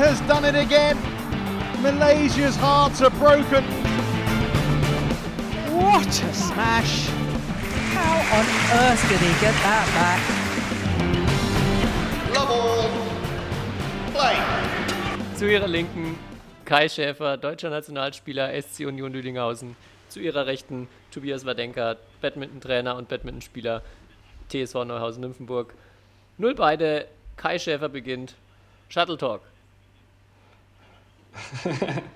has done it again. Malaysia's hearts are broken. What a smash! How on earth did he get that back? Love Play. Zu ihrer Linken Kai Schäfer, deutscher Nationalspieler SC Union Lüdinghausen. Zu ihrer Rechten Tobias Wadenka, Badminton-Trainer und Badmintonspieler TSV Neuhausen-Nymphenburg. Null beide, Kai Schäfer beginnt. Shuttle Talk.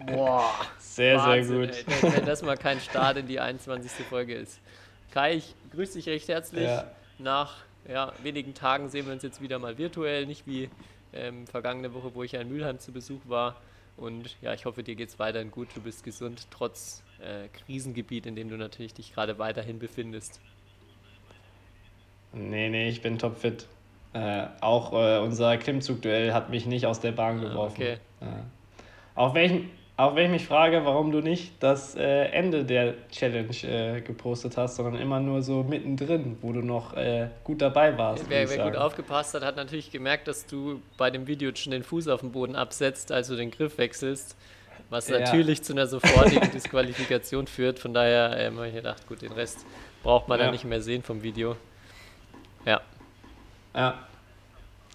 Boah. Sehr, Wahnsinn, sehr gut. Ey, wenn, das mal kein Start in die 21. Folge ist. Kai, ich grüße dich recht herzlich. Ja. Nach ja, wenigen Tagen sehen wir uns jetzt wieder mal virtuell, nicht wie ähm, vergangene Woche, wo ich ja in Mülheim zu Besuch war. Und ja, ich hoffe, dir geht es weiterhin gut. Du bist gesund, trotz äh, Krisengebiet, in dem du natürlich dich gerade weiterhin befindest. Nee, nee, ich bin topfit. Äh, auch äh, unser Klimmzugduell hat mich nicht aus der Bahn geworfen. okay. Äh, auch, wenn ich, auch wenn ich mich frage, warum du nicht das äh, Ende der Challenge äh, gepostet hast, sondern immer nur so mittendrin, wo du noch äh, gut dabei warst. Wer, wer gut aufgepasst hat, hat natürlich gemerkt, dass du bei dem Video schon den Fuß auf den Boden absetzt, also den Griff wechselst, was Ja. natürlich zu einer sofortigen Disqualifikation führt. Von daher ähm, habe ich gedacht, gut, den Rest braucht man Ja. dann nicht mehr sehen vom Video. Ja, Ja.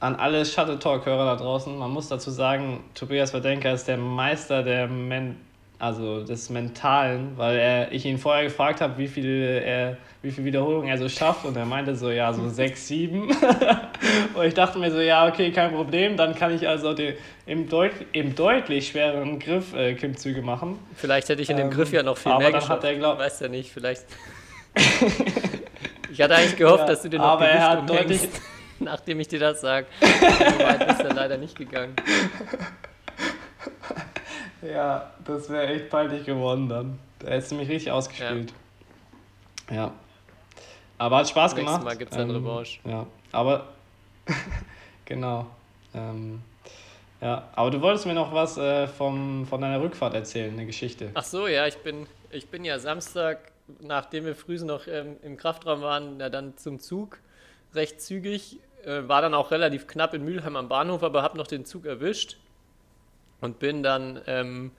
An alle Shuttle Talk-Hörer da draußen, man muss dazu sagen, Tobias Wadenka ist der Meister der Men also des Mentalen, weil er, ich ihn vorher gefragt habe, wie viel, er, wie viel Wiederholungen er so schafft und er meinte so, ja, so sechs, sieben. und ich dachte mir so, ja, okay, kein Problem, dann kann ich also den, im, deut im deutlich schwereren Griff äh, Klimmzüge machen. vielleicht hätte ich in dem Ähm, Griff ja noch viel aber mehr dann geschafft. hat er, glaub- Weiß ja nicht, vielleicht. ich hatte eigentlich gehofft, Ja, dass du dir noch aber er hat deutlich- nachdem ich dir das sage. So weit bist du leider nicht gegangen. Ja, das wäre echt peinlich geworden dann. Da hättest du mich richtig ausgespielt. Ja. Aber hat Spaß Nächstes gemacht. Mal gibt's dann Revanche. Ja, aber genau. Ähm, ja, aber du wolltest mir noch was äh, vom, von deiner Rückfahrt erzählen, eine Geschichte. Ach so, ja, ich bin, ich bin ja Samstag, nachdem wir früh noch ähm, im Kraftraum waren, ja, dann zum Zug, recht zügig. Äh, war dann auch relativ knapp in Mülheim am Bahnhof, aber habe noch den Zug erwischt und bin dann ähm,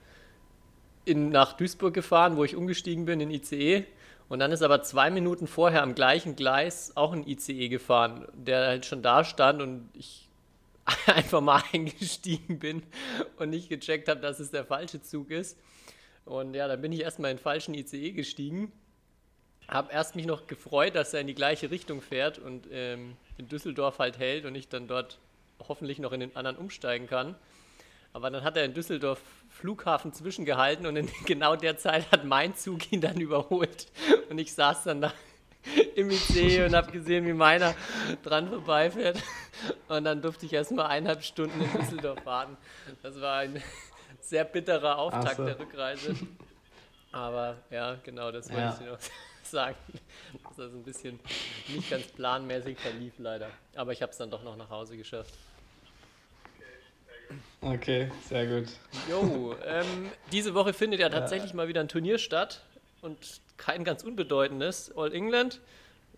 in, nach Duisburg gefahren, wo ich umgestiegen bin in ICE. Und dann ist aber zwei Minuten vorher am gleichen Gleis auch ein ICE gefahren, der halt schon da stand und ich einfach mal eingestiegen bin und nicht gecheckt habe, dass es der falsche Zug ist. Und ja, dann bin ich erstmal in den falschen ICE gestiegen. Hab erst mich noch gefreut, dass er in die gleiche Richtung fährt und ähm, in Düsseldorf halt hält und ich dann dort hoffentlich noch in den anderen umsteigen kann. Aber dann hat er in Düsseldorf Flughafen zwischengehalten und in genau der Zeit hat mein Zug ihn dann überholt. Und ich saß dann da im IC und habe gesehen, wie meiner dran vorbeifährt. Und dann durfte ich erstmal eineinhalb Stunden in Düsseldorf warten. Das war ein sehr bitterer Auftakt so. der Rückreise. Aber ja, genau, das wollte Ja. ich noch sagen. Dass das ein bisschen nicht ganz planmäßig verlief, leider. Aber ich habe es dann doch noch nach Hause geschafft. Okay, sehr gut. Jo, ähm, diese Woche findet ja tatsächlich mal wieder ein Turnier statt und kein ganz unbedeutendes. All England.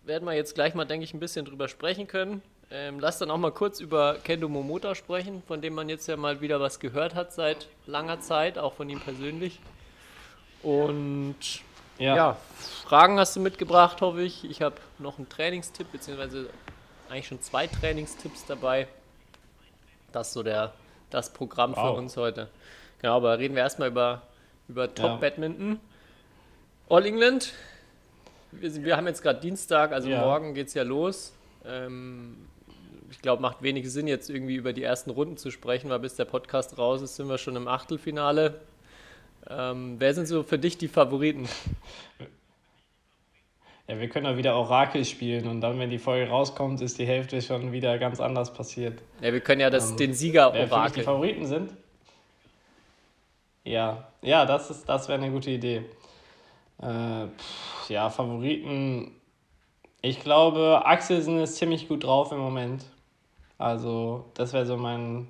Werden wir jetzt gleich mal, denke ich, ein bisschen drüber sprechen können. Ähm, lass dann auch mal kurz über Kendo Momota sprechen, von dem man jetzt ja mal wieder was gehört hat seit langer Zeit, auch von ihm persönlich. Und Ja, ja, Fragen hast du mitgebracht, hoffe ich. Ich habe noch einen Trainingstipp, beziehungsweise eigentlich schon zwei Trainingstipps dabei. Das ist so der, das Programm für Wow. uns heute. Genau, aber reden wir erstmal über, über Top Ja. Badminton. All England. Wir, sind, wir haben jetzt gerade Dienstag, also Ja. morgen geht es ja los. Ähm, ich glaube, macht wenig Sinn, jetzt irgendwie über die ersten Runden zu sprechen, weil bis der Podcast raus ist, sind wir schon im Achtelfinale. Ähm, wer sind so für dich die Favoriten? ja, wir können auch wieder Orakel spielen und dann, wenn die Folge rauskommt, ist die Hälfte schon wieder ganz anders passiert. Ja, wir können ja das, Ähm, den Sieger Wer für mich die. Favoriten sind? Ja, ja, das ist, das wäre eine gute Idee. Äh, pff, ja, Favoriten. Ich glaube, Axelsen ist ziemlich gut drauf im Moment. Also, das wäre so mein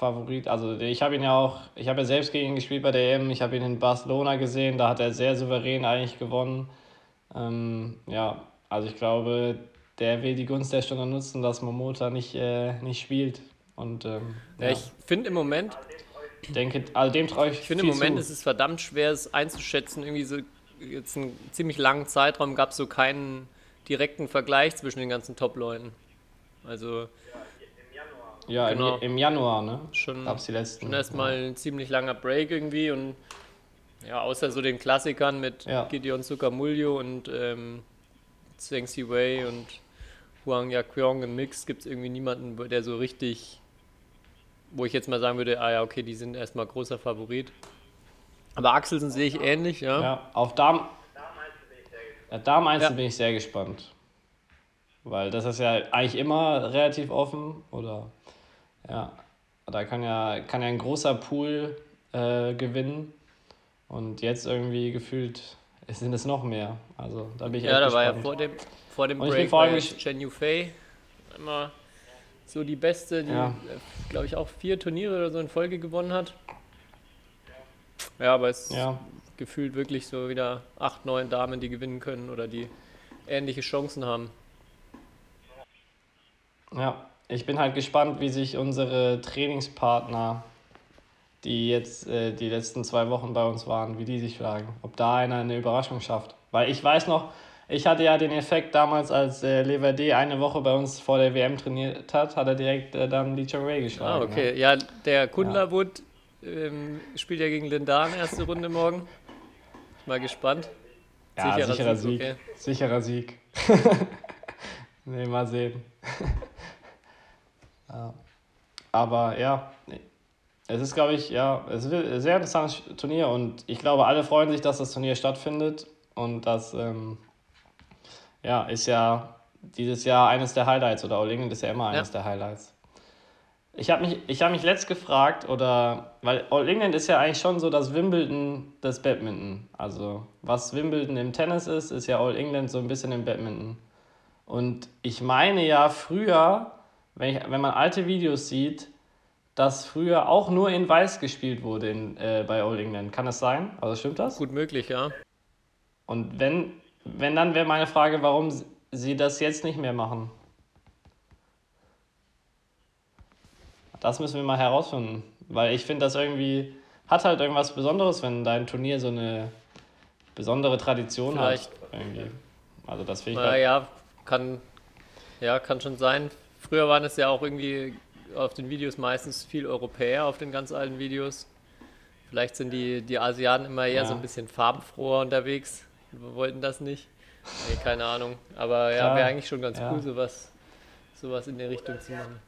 Favorit. Also, ich habe ihn ja auch, ich habe ja selbst gegen ihn gespielt bei der EM. Ich habe ihn in Barcelona gesehen, da hat er sehr souverän eigentlich gewonnen. Ähm, ja, also ich glaube, der will die Gunst der Stunde nutzen, dass Momota nicht, äh, nicht spielt. Und ähm, Ja, ja, ich finde im Moment, ich denke, also dem traue ich ich finde im Moment ist es verdammt schwer, es einzuschätzen. Irgendwie so jetzt einen ziemlich langen Zeitraum gab es so keinen direkten Vergleich zwischen den ganzen Top-Leuten. Also ja, genau. im, im Januar, ne? Schon- Gab's die letzten. schon erstmal ein ziemlich langer Break irgendwie und ja, außer so den Klassikern mit Ja. Gideon Sukamuljo und ähm, Zheng Wei und Huang Yaqiong im Mix gibt es irgendwie niemanden, der so richtig, wo ich jetzt mal sagen würde, ah ja, okay, die sind erstmal großer Favorit. Aber Axelsen sehe ich ähnlich, ja. Ja, auf Darm. Ja, Darm Einzel Ja. bin ich sehr gespannt. Weil das ist ja eigentlich immer relativ offen. Oder ja, da kann ja, kann ja ein großer Pool äh, gewinnen. Und jetzt irgendwie gefühlt sind es noch mehr. Also da bin ich Ja, da war ja gespannt. vor dem, vor dem Und Break war Chen Yufei immer so die beste, die, Ja. glaube ich, auch vier Turniere oder so in Folge gewonnen hat. Ja, aber es Ja, gefühlt wirklich so wieder acht, neun Damen, die gewinnen können oder die ähnliche Chancen haben. Ja, ich bin halt gespannt, wie sich unsere Trainingspartner, die jetzt äh, die letzten zwei Wochen bei uns waren, wie die sich schlagen. Ob da einer eine Überraschung schafft. Weil ich weiß noch, ich hatte ja den Effekt damals, als äh, Leverdet eine Woche bei uns vor der WM trainiert hat, hat er direkt äh, dann Lee Chong Wei Ah, geschlagen. okay. Ja, der Kundlerwood ähm, spielt ja gegen Lindan erste Runde morgen. Mal gespannt. Ne? Ja, Sicherer sicherer, Sieg, Sieg. okay. Sicherer Sieg. nee, mal sehen. ja. Aber ja, es ist, glaube ich, ja, es ist ein sehr interessantes Turnier und ich glaube, alle freuen sich, dass das Turnier stattfindet und das ähm, ja, ist ja dieses Jahr eines der Highlights oder All England ist ja immer eines Ja. der Highlights. Ich habe mich, ich hab mich letzt gefragt, oder, weil All England ist ja eigentlich schon so das Wimbledon des Badminton. Also, was Wimbledon im Tennis ist, ist ja All England so ein bisschen im Badminton. Und ich meine ja früher, wenn, ich, wenn man alte Videos sieht, dass früher auch nur in Weiß gespielt wurde in, äh, bei All England. Kann das sein? Also stimmt das? Gut möglich, ja. Und wenn, wenn dann wäre meine Frage, warum sie das jetzt nicht mehr machen. Das müssen wir mal herausfinden. Weil ich finde, das irgendwie hat halt irgendwas Besonderes, wenn dein Turnier so eine besondere Tradition Vielleicht. hat. Irgendwie. Also das finde ich. Naja, kann, ja, kann schon sein. Früher waren es ja auch irgendwie auf den Videos meistens viel Europäer auf den ganz alten Videos. Vielleicht sind die, die Asiaten immer eher Ja. so ein bisschen farbenfroher unterwegs. Wir wollten das nicht. Nee, keine Ahnung. Aber ja, Klar, wäre eigentlich schon ganz ja. cool, sowas, sowas in der Richtung zu machen.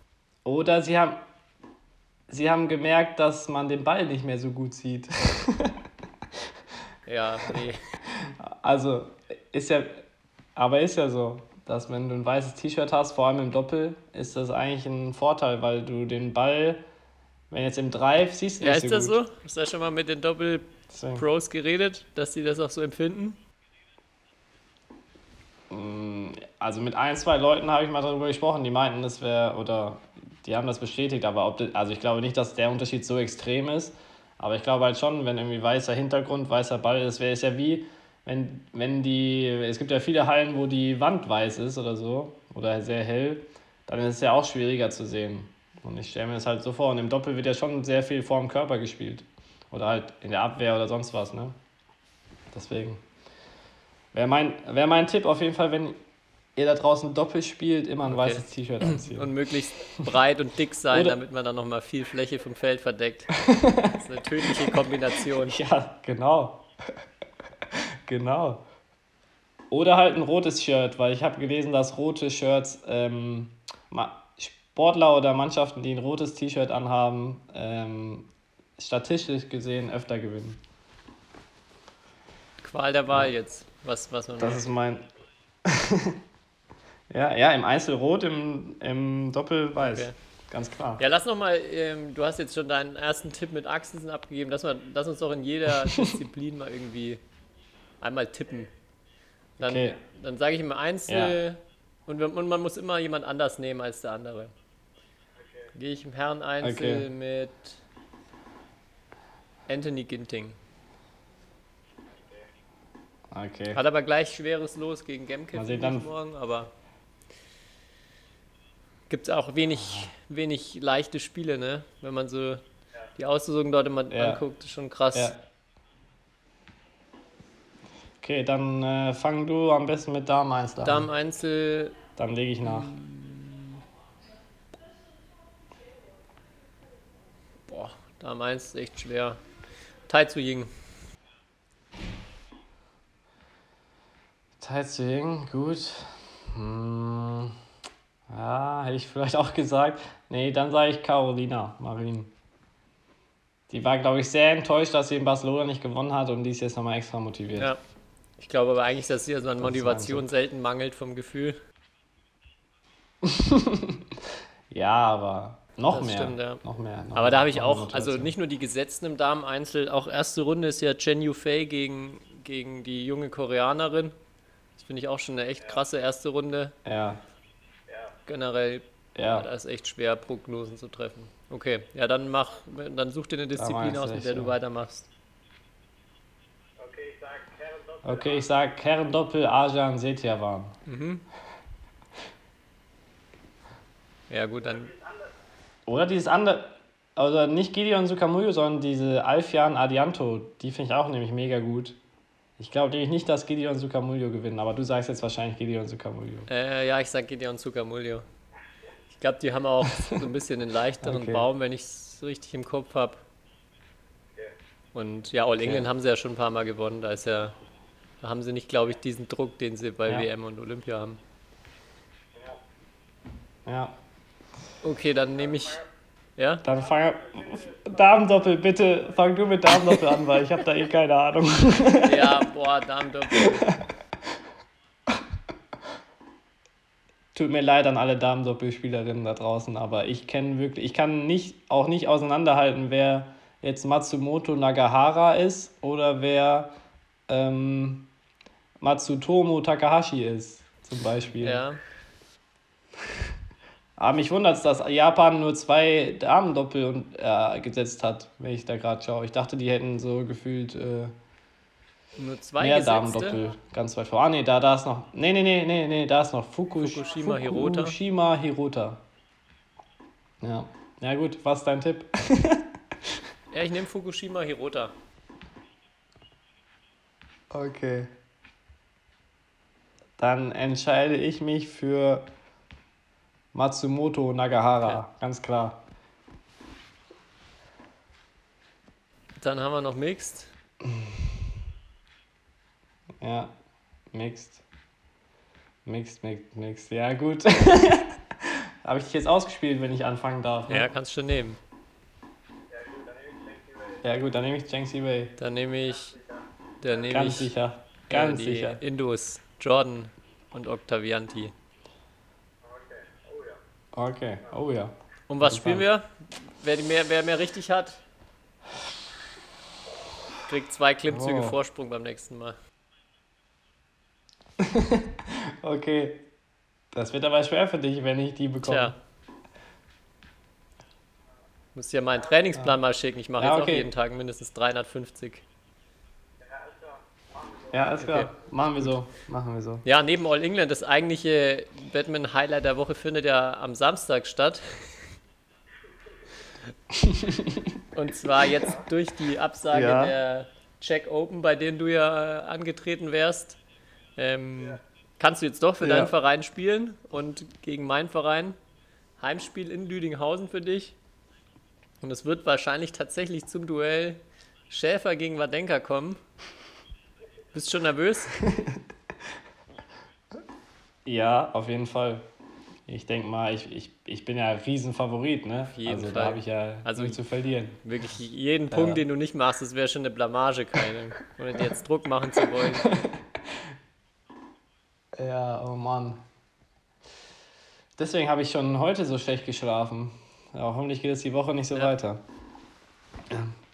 Oder sie haben, sie haben gemerkt, dass man den Ball nicht mehr so gut sieht. Ja, nee. Also ist ja, aber ist ja so, dass wenn du ein weißes T-Shirt hast, vor allem im Doppel, ist das eigentlich ein Vorteil, weil du den Ball, wenn jetzt im Drive siehst du Ja, nicht ist so das gut. so? Hast du da schon mal mit den Doppel-Pros geredet, dass die das auch so empfinden? Also mit ein, zwei Leuten habe ich mal darüber gesprochen, die meinten, das wäre, oder die haben das bestätigt, aber ob das, also ich glaube nicht, dass der Unterschied so extrem ist, aber ich glaube halt schon, wenn irgendwie weißer Hintergrund, weißer Ball, das wäre ist ja wie, wenn, wenn die, es gibt ja viele Hallen, wo die Wand weiß ist oder so, oder sehr hell, dann ist es ja auch schwieriger zu sehen. Und ich stelle mir das halt so vor, und im Doppel wird ja schon sehr viel vor dem Körper gespielt. Oder halt in der Abwehr oder sonst was, ne? Deswegen. Wäre mein, wär mein Tipp auf jeden Fall, wenn ihr da draußen Doppel spielt, immer ein Okay. weißes T-Shirt anziehen. Und möglichst breit und dick sein, Oder- damit man dann nochmal viel Fläche vom Feld verdeckt. Das ist eine tödliche Kombination. ja, genau. Genau. Oder halt ein rotes Shirt, weil ich habe gelesen, dass rote Shirts ähm, Sportler oder Mannschaften, die ein rotes T-Shirt anhaben, ähm, statistisch gesehen öfter gewinnen. Qual der Wahl jetzt. Was, was man Das ist mein. ja, ja, im Einzel rot, im, im Doppel weiß. Okay. Ganz klar. Ja, lass noch mal, ähm, du hast jetzt schon deinen ersten Tipp mit Axelsen abgegeben. Lass, mal, lass uns doch in jeder Disziplin mal irgendwie einmal tippen. Dann, Okay. dann sage ich immer Einzel und, wir- und man muss immer jemand anders nehmen als der andere. Gehe ich im Herren Einzel Okay. mit Anthony Ginting. Okay. Hat aber gleich schweres Los gegen Gemke morgen, aber gibt es auch wenig, wenig leichte Spiele, ne? Wenn man so die Auslosung dort immer Ja. anguckt, ist schon krass. Ja. Okay, dann äh, fang du am besten mit Damen 1 an. Damen Einzel, Dann lege ich nach. boah, Damen 1 ist echt schwer. Tai zu Ying. Tai zu Ying, gut. Hm. Ja, hätte ich vielleicht auch gesagt. Nee, dann sage ich Carolina Marin. Die war, glaube ich, sehr enttäuscht, dass sie in Barcelona nicht gewonnen hat und die ist jetzt nochmal extra motiviert. Ja. Ich glaube aber eigentlich, dass hier so an Motivation selten mangelt vom Gefühl. Ja, aber noch Das mehr. stimmt, ja. Noch mehr. Noch Aber da habe ich auch, also nicht nur die Gesetzten im Damen-Einzel, auch erste Runde ist ja Chen Yufei gegen, gegen die junge Koreanerin. Das finde ich auch schon eine echt krasse erste Runde. Ja, Generell, ja. da ist echt schwer, Prognosen zu treffen. Okay, ja, dann mach, dann such dir eine Disziplin aus, du mit der du ja. weitermachst. Okay, ich sag Herrendoppel Ajan Setyavan. Ja, gut, dann. Oder dieses andere, also nicht Gideon Sukamuyo, sondern diese Alfian Adianto, die finde ich auch nämlich mega gut. Ich glaube nämlich nicht, dass Gideon Sukamuyo gewinnt, aber du sagst jetzt wahrscheinlich Gideon Sukamuyo. Äh, ja, ich sag Gideon Zuckermulio. Ich glaube, die haben auch so ein bisschen einen leichteren Okay. Baum, wenn ich es richtig im Kopf habe. Und ja, All England haben sie ja schon ein paar Mal gewonnen. Da ist ja, da haben sie nicht, glaube ich, diesen Druck, den sie bei Ja. WM und Olympia haben. Ja, Okay, dann nehme ich. Ja? dann fang Damendoppel, bitte fang du mit Damendoppel an, weil ich habe da eh keine Ahnung. Ja, boah, Damen-Doppel. Tut mir leid an alle Damendoppelspielerinnen da draußen, aber ich kenne wirklich, ich kann nicht, auch nicht auseinanderhalten, wer jetzt Matsumoto Nagahara ist oder wer ähm, Matsutomo Takahashi ist, zum Beispiel. Ja. Aber mich wundert es, dass Japan nur zwei Damendoppel und, äh, gesetzt hat, wenn ich da gerade schaue. Ich dachte, die hätten so gefühlt äh, Nur zwei mehr Gesetzte. Damendoppel ganz weit vor. Ah, nee, da, da ist noch. Nee, nee, nee, nee, nee, da ist noch Fukush Fukushima Hirota. Fukushima Hirota. Ja. Ja, gut, was ist dein Tipp? Ja, ich nehme Fukushima Hirota. Okay. Dann entscheide ich mich für Matsumoto Nagahara, Okay. ganz klar. Dann haben wir noch Mixed. Ja, mixed. Mixed, mixed, mixed. Ja, gut. Habe ich dich jetzt ausgespielt, wenn ich anfangen darf? Ne? Ja, kannst du nehmen. ja, gut, dann nehme ich Jenks Wei. Dann nehme ich. Dann nehme Ganz ich. sicher. äh, Ganz die sicher. Indus, Jordan und Octavianti. Okay, oh ja. Um was spielen wir? Wer, mehr, wer mehr richtig hat, kriegt zwei Klimmzüge Oh. Vorsprung beim nächsten Mal. Okay. Das wird aber schwer für dich, wenn ich die bekomme. Tja. Muss ja meinen Trainingsplan mal schicken. Ich mache Ja, jetzt okay. auch jeden Tag mindestens 350. Ja, alles klar. Okay. Machen wir so. Machen wir so. Ja, neben All England, das eigentliche Batman-Highlight der Woche findet ja am Samstag statt. Und zwar jetzt durch die Absage Ja. der Czech Open, bei denen du ja angetreten wärst. Ähm, Kannst du jetzt doch für Ja. deinen Verein spielen und gegen meinen Verein. Heimspiel in Lüdinghausen für dich. Und es wird wahrscheinlich tatsächlich zum Duell Schäfer gegen Wadenka kommen. Bist schon nervös? Ja, auf jeden Fall. Ich denke mal, ich, ich, ich bin ja ein Riesenfavorit, ne? Auf jeden also Fall. da habe ich ja Also- zu verlieren. Wirklich jeden Punkt, den du nicht machst, das wäre schon eine Blamage, keine. Ohne dir jetzt Druck machen zu wollen. Ja, oh Mann. Deswegen habe ich schon heute so schlecht geschlafen. Ja, hoffentlich geht es die Woche nicht so Ja. weiter.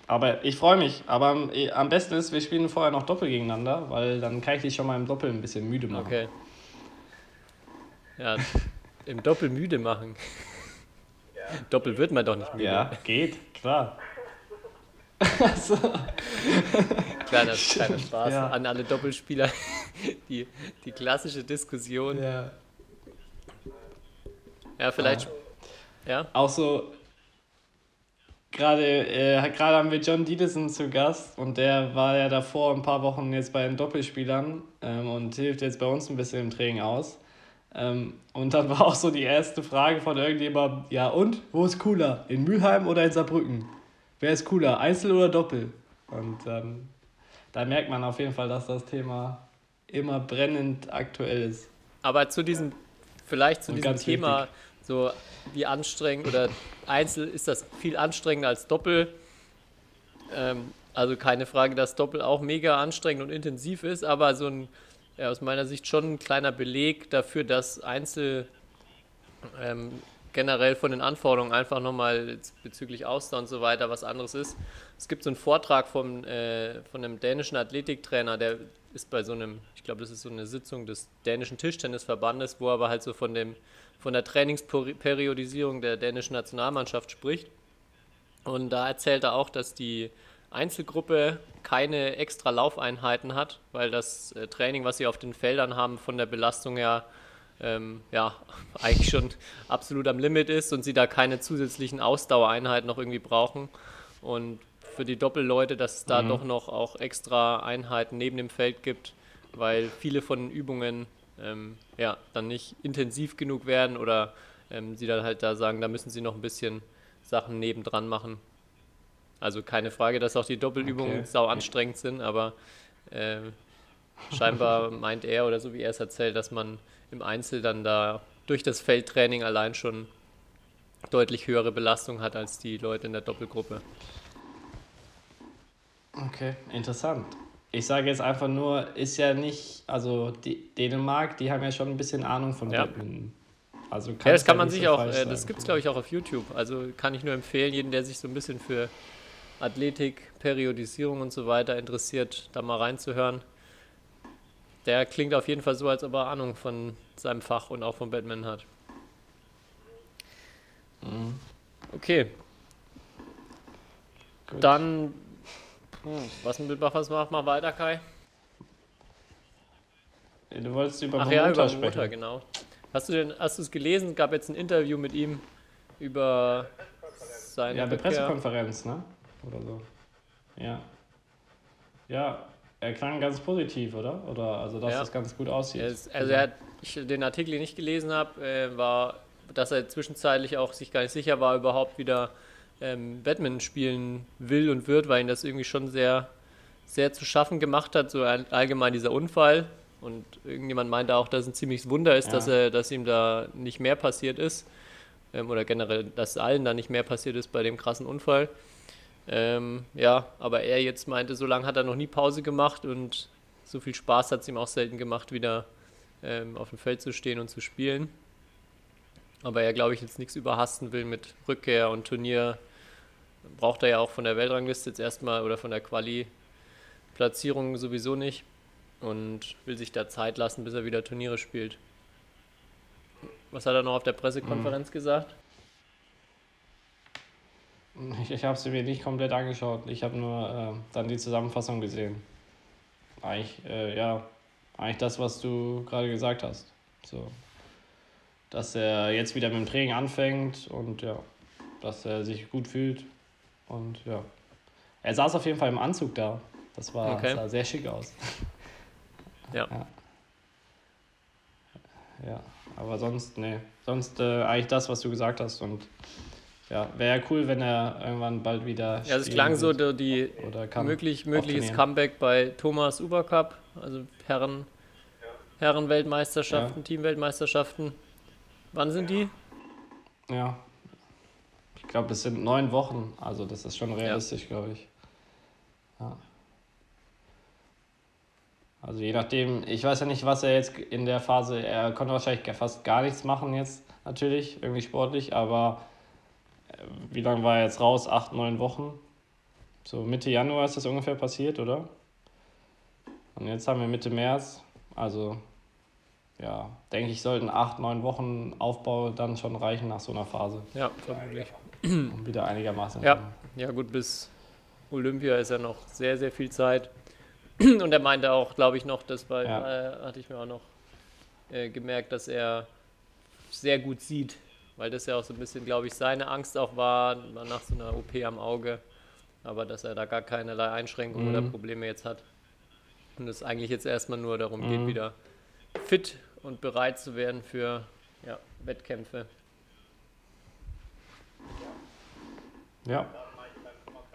Ja. Aber ich freue mich. Aber am, eh, am besten ist, wir spielen vorher noch Doppel gegeneinander, weil dann kann ich dich schon mal im Doppel ein bisschen müde machen. Okay. Ja, im Doppel müde machen. Doppel wird man doch nicht müde. Ja, geht, klar. Kleiner, kleiner Spaß Ja. an alle Doppelspieler. Die, die klassische Diskussion. Ja. Ja, vielleicht. Ja. Auch so, gerade äh, gerade haben wir John Dieterson zu Gast und der war ja davor ein paar Wochen jetzt bei den Doppelspielern ähm, und hilft jetzt bei uns ein bisschen im Training aus. Ähm, und dann war auch so die erste Frage von irgendjemandem, ja und, wo ist cooler, in Mülheim oder in Saarbrücken? Wer ist cooler, Einzel oder Doppel? Und ähm, da merkt man auf jeden Fall, dass das Thema immer brennend aktuell ist. Aber zu diesem, vielleicht zu Und diesem Thema, wichtig. So wie anstrengend oder Einzel ist das viel anstrengender als Doppel. Ähm, also keine Frage, dass Doppel auch mega anstrengend und intensiv ist, aber so ein, ja, aus meiner Sicht schon ein kleiner Beleg dafür, dass Einzel ähm, generell von den Anforderungen einfach nochmal bezüglich Ausdauer und so weiter was anderes ist. Es gibt so einen Vortrag vom, äh, von einem dänischen Athletiktrainer, der ist bei so einem, ich glaube, das ist so eine Sitzung des dänischen Tischtennisverbandes, wo er aber halt so von dem von der Trainingsperiodisierung der dänischen Nationalmannschaft spricht. Und da erzählt er auch, dass die Einzelgruppe keine extra Laufeinheiten hat, weil das äh, Training, was sie auf den Feldern haben, von der Belastung her ähm, ja, eigentlich schon absolut am Limit ist und sie da keine zusätzlichen Ausdauereinheiten noch irgendwie brauchen. Und für die Doppelleute, dass es da doch noch auch extra Einheiten neben dem Feld gibt, weil viele von den Übungen ähm, ja, dann nicht intensiv genug werden oder ähm, sie dann halt da sagen, da müssen sie noch ein bisschen Sachen nebendran machen. Also keine Frage, dass auch die Doppelübungen Okay. sau anstrengend sind, aber äh, scheinbar meint er oder so wie er es erzählt, dass man im Einzel dann da durch das Feldtraining allein schon deutlich höhere Belastung hat als die Leute in der Doppelgruppe. Okay, interessant. Ich sage jetzt einfach nur, ist ja nicht, also die Dänemark, die haben ja schon ein bisschen Ahnung von Ja. Badminton. Also Ja, das kann man sich so auch, äh, das gibt es glaube ich auch auf YouTube. Also kann ich nur empfehlen, jeden, der sich so ein bisschen für Athletik, Periodisierung und so weiter interessiert, da mal reinzuhören. Der klingt auf jeden Fall so, als ob er Ahnung von seinem Fach und auch von Batman hat. Mhm. Okay, Gut. dann hm, was mit was macht mal weiter, Kai? Du wolltest über Ach ja, über sprechen. Mutter, genau. Hast du denn, hast du es gelesen? Es gab jetzt ein Interview mit ihm über seine Ja, eine. Pressekonferenz, ne? Oder so. Ja. Ja, er klang ganz positiv, oder? Oder also, dass Ja. es ganz gut aussieht. Ist, also er hat, ich den Artikel, den ich gelesen habe, äh, war, dass er zwischenzeitlich auch sich gar nicht sicher war, überhaupt wieder ähm, Badminton spielen will und wird, weil ihn das irgendwie schon sehr, sehr zu schaffen gemacht hat, so all- allgemein dieser Unfall. Und irgendjemand meinte auch, dass es ein ziemliches Wunder ist, Ja. dass, er, dass ihm da nicht mehr passiert ist. Ähm, oder generell, dass allen da nicht mehr passiert ist bei dem krassen Unfall. Ähm, ja, aber er jetzt meinte, so lange hat er noch nie Pause gemacht und so viel Spaß hat es ihm auch selten gemacht, wieder ähm, auf dem Feld zu stehen und zu spielen. Aber er, glaube ich, jetzt nichts überhasten will mit Rückkehr und Turnier. Braucht er ja auch von der Weltrangliste jetzt erstmal oder von der Quali-Platzierung sowieso nicht. Und will sich da Zeit lassen, bis er wieder Turniere spielt. Was hat er noch auf der Pressekonferenz gesagt? Ich, ich habe sie mir nicht komplett angeschaut. Ich habe nur äh, dann die Zusammenfassung gesehen. Eigentlich, äh, ja, eigentlich das, was du gerade gesagt hast. So. Dass er jetzt wieder mit dem Training anfängt und ja, dass er sich gut fühlt. Und ja. Er saß auf jeden Fall im Anzug da. Das war Okay. sah sehr schick aus. Ja. ja. Ja, aber sonst, nee. Sonst äh, eigentlich das, was du gesagt hast. Und ja, wäre ja cool, wenn er irgendwann bald wieder. Ja, es klang so die, Oder kann möglich, mögliches. Comeback bei Thomas Ubercup, also Herren, Herrenweltmeisterschaften, Ja. Teamweltmeisterschaften. Wann sind die? Ja. Ich glaube, es sind neun Wochen. Also, das ist schon realistisch, glaube ich. Ja. Also, je nachdem, ich weiß ja nicht, was er jetzt in der Phase, er konnte wahrscheinlich fast gar nichts machen jetzt, natürlich, irgendwie sportlich, aber äh, wie lange war er jetzt raus? Acht, neun Wochen? So Mitte Januar ist das ungefähr passiert, oder? Und jetzt haben wir Mitte März, also ja, denke ich, sollten acht, neun Wochen Aufbau dann schon reichen nach so einer Phase, Ja, vermutlich. um wieder einigermaßen. Ja. Ja, gut, bis Olympia ist ja noch sehr, sehr viel Zeit. Und er meinte auch, glaube ich, noch, das war, Ja. äh, hatte ich mir auch noch äh, gemerkt, dass er sehr gut sieht, weil das ja auch so ein bisschen, glaube ich, seine Angst auch war, war nach so einer OP am Auge, aber dass er da gar keinerlei Einschränkungen oder Probleme jetzt hat. Und es eigentlich jetzt erstmal nur darum geht, wieder fit und bereit zu werden für ja, Wettkämpfe. Ja.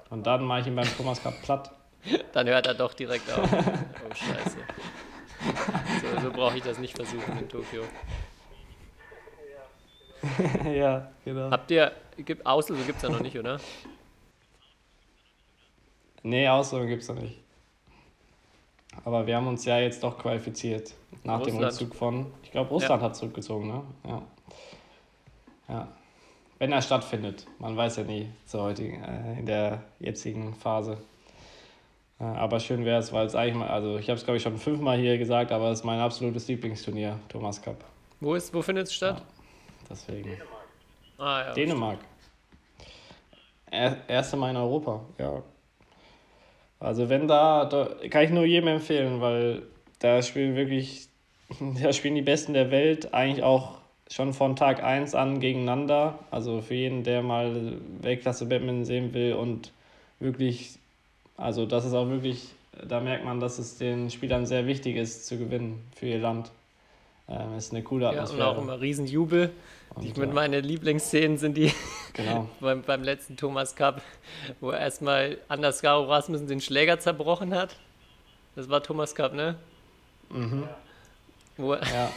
Und dann mache ich ihn beim Thomas Cup platt. Dann hört er doch direkt auf. Oh, scheiße. So, so brauche ich das nicht versuchen in Tokio. ja, genau. Habt ihr, gibt, Auslöse gibt es ja noch nicht, oder? Nee, Auslösung gibt es noch nicht. Aber wir haben uns ja jetzt doch qualifiziert. Nach dem Russland. Rückzug von, ich glaube, Russland hat zurückgezogen, ne? Ja. Ja. Wenn er stattfindet. Man weiß ja nie zur heutigen, äh, in der jetzigen Phase. Äh, aber schön wäre es, weil es eigentlich mal, also ich habe es glaube ich schon fünfmal hier gesagt, aber es ist mein absolutes Lieblingsturnier, Thomas Cup. Wo, ist, wo findet es statt? Deswegen. Ah, ja. Dänemark. Er, erste Mal in Europa, ja. Also wenn da, da kann ich nur jedem empfehlen, weil da spielen wirklich, da spielen die Besten der Welt eigentlich auch schon von Tag 1 an gegeneinander. Also für jeden, der mal Weltklasse Badminton sehen will und wirklich, also das ist auch wirklich, da merkt man, dass es den Spielern sehr wichtig ist zu gewinnen für ihr Land. Ähm, ist eine coole Ja, und Atmosphäre. auch immer Riesenjubel. Und, mit ja. meine Lieblingsszenen sind die Genau. beim, beim letzten Thomas Cup, wo erstmal Anders Garo Rasmussen den Schläger zerbrochen hat. Das war Thomas Cup, ne? Mhm. Wo, Ja,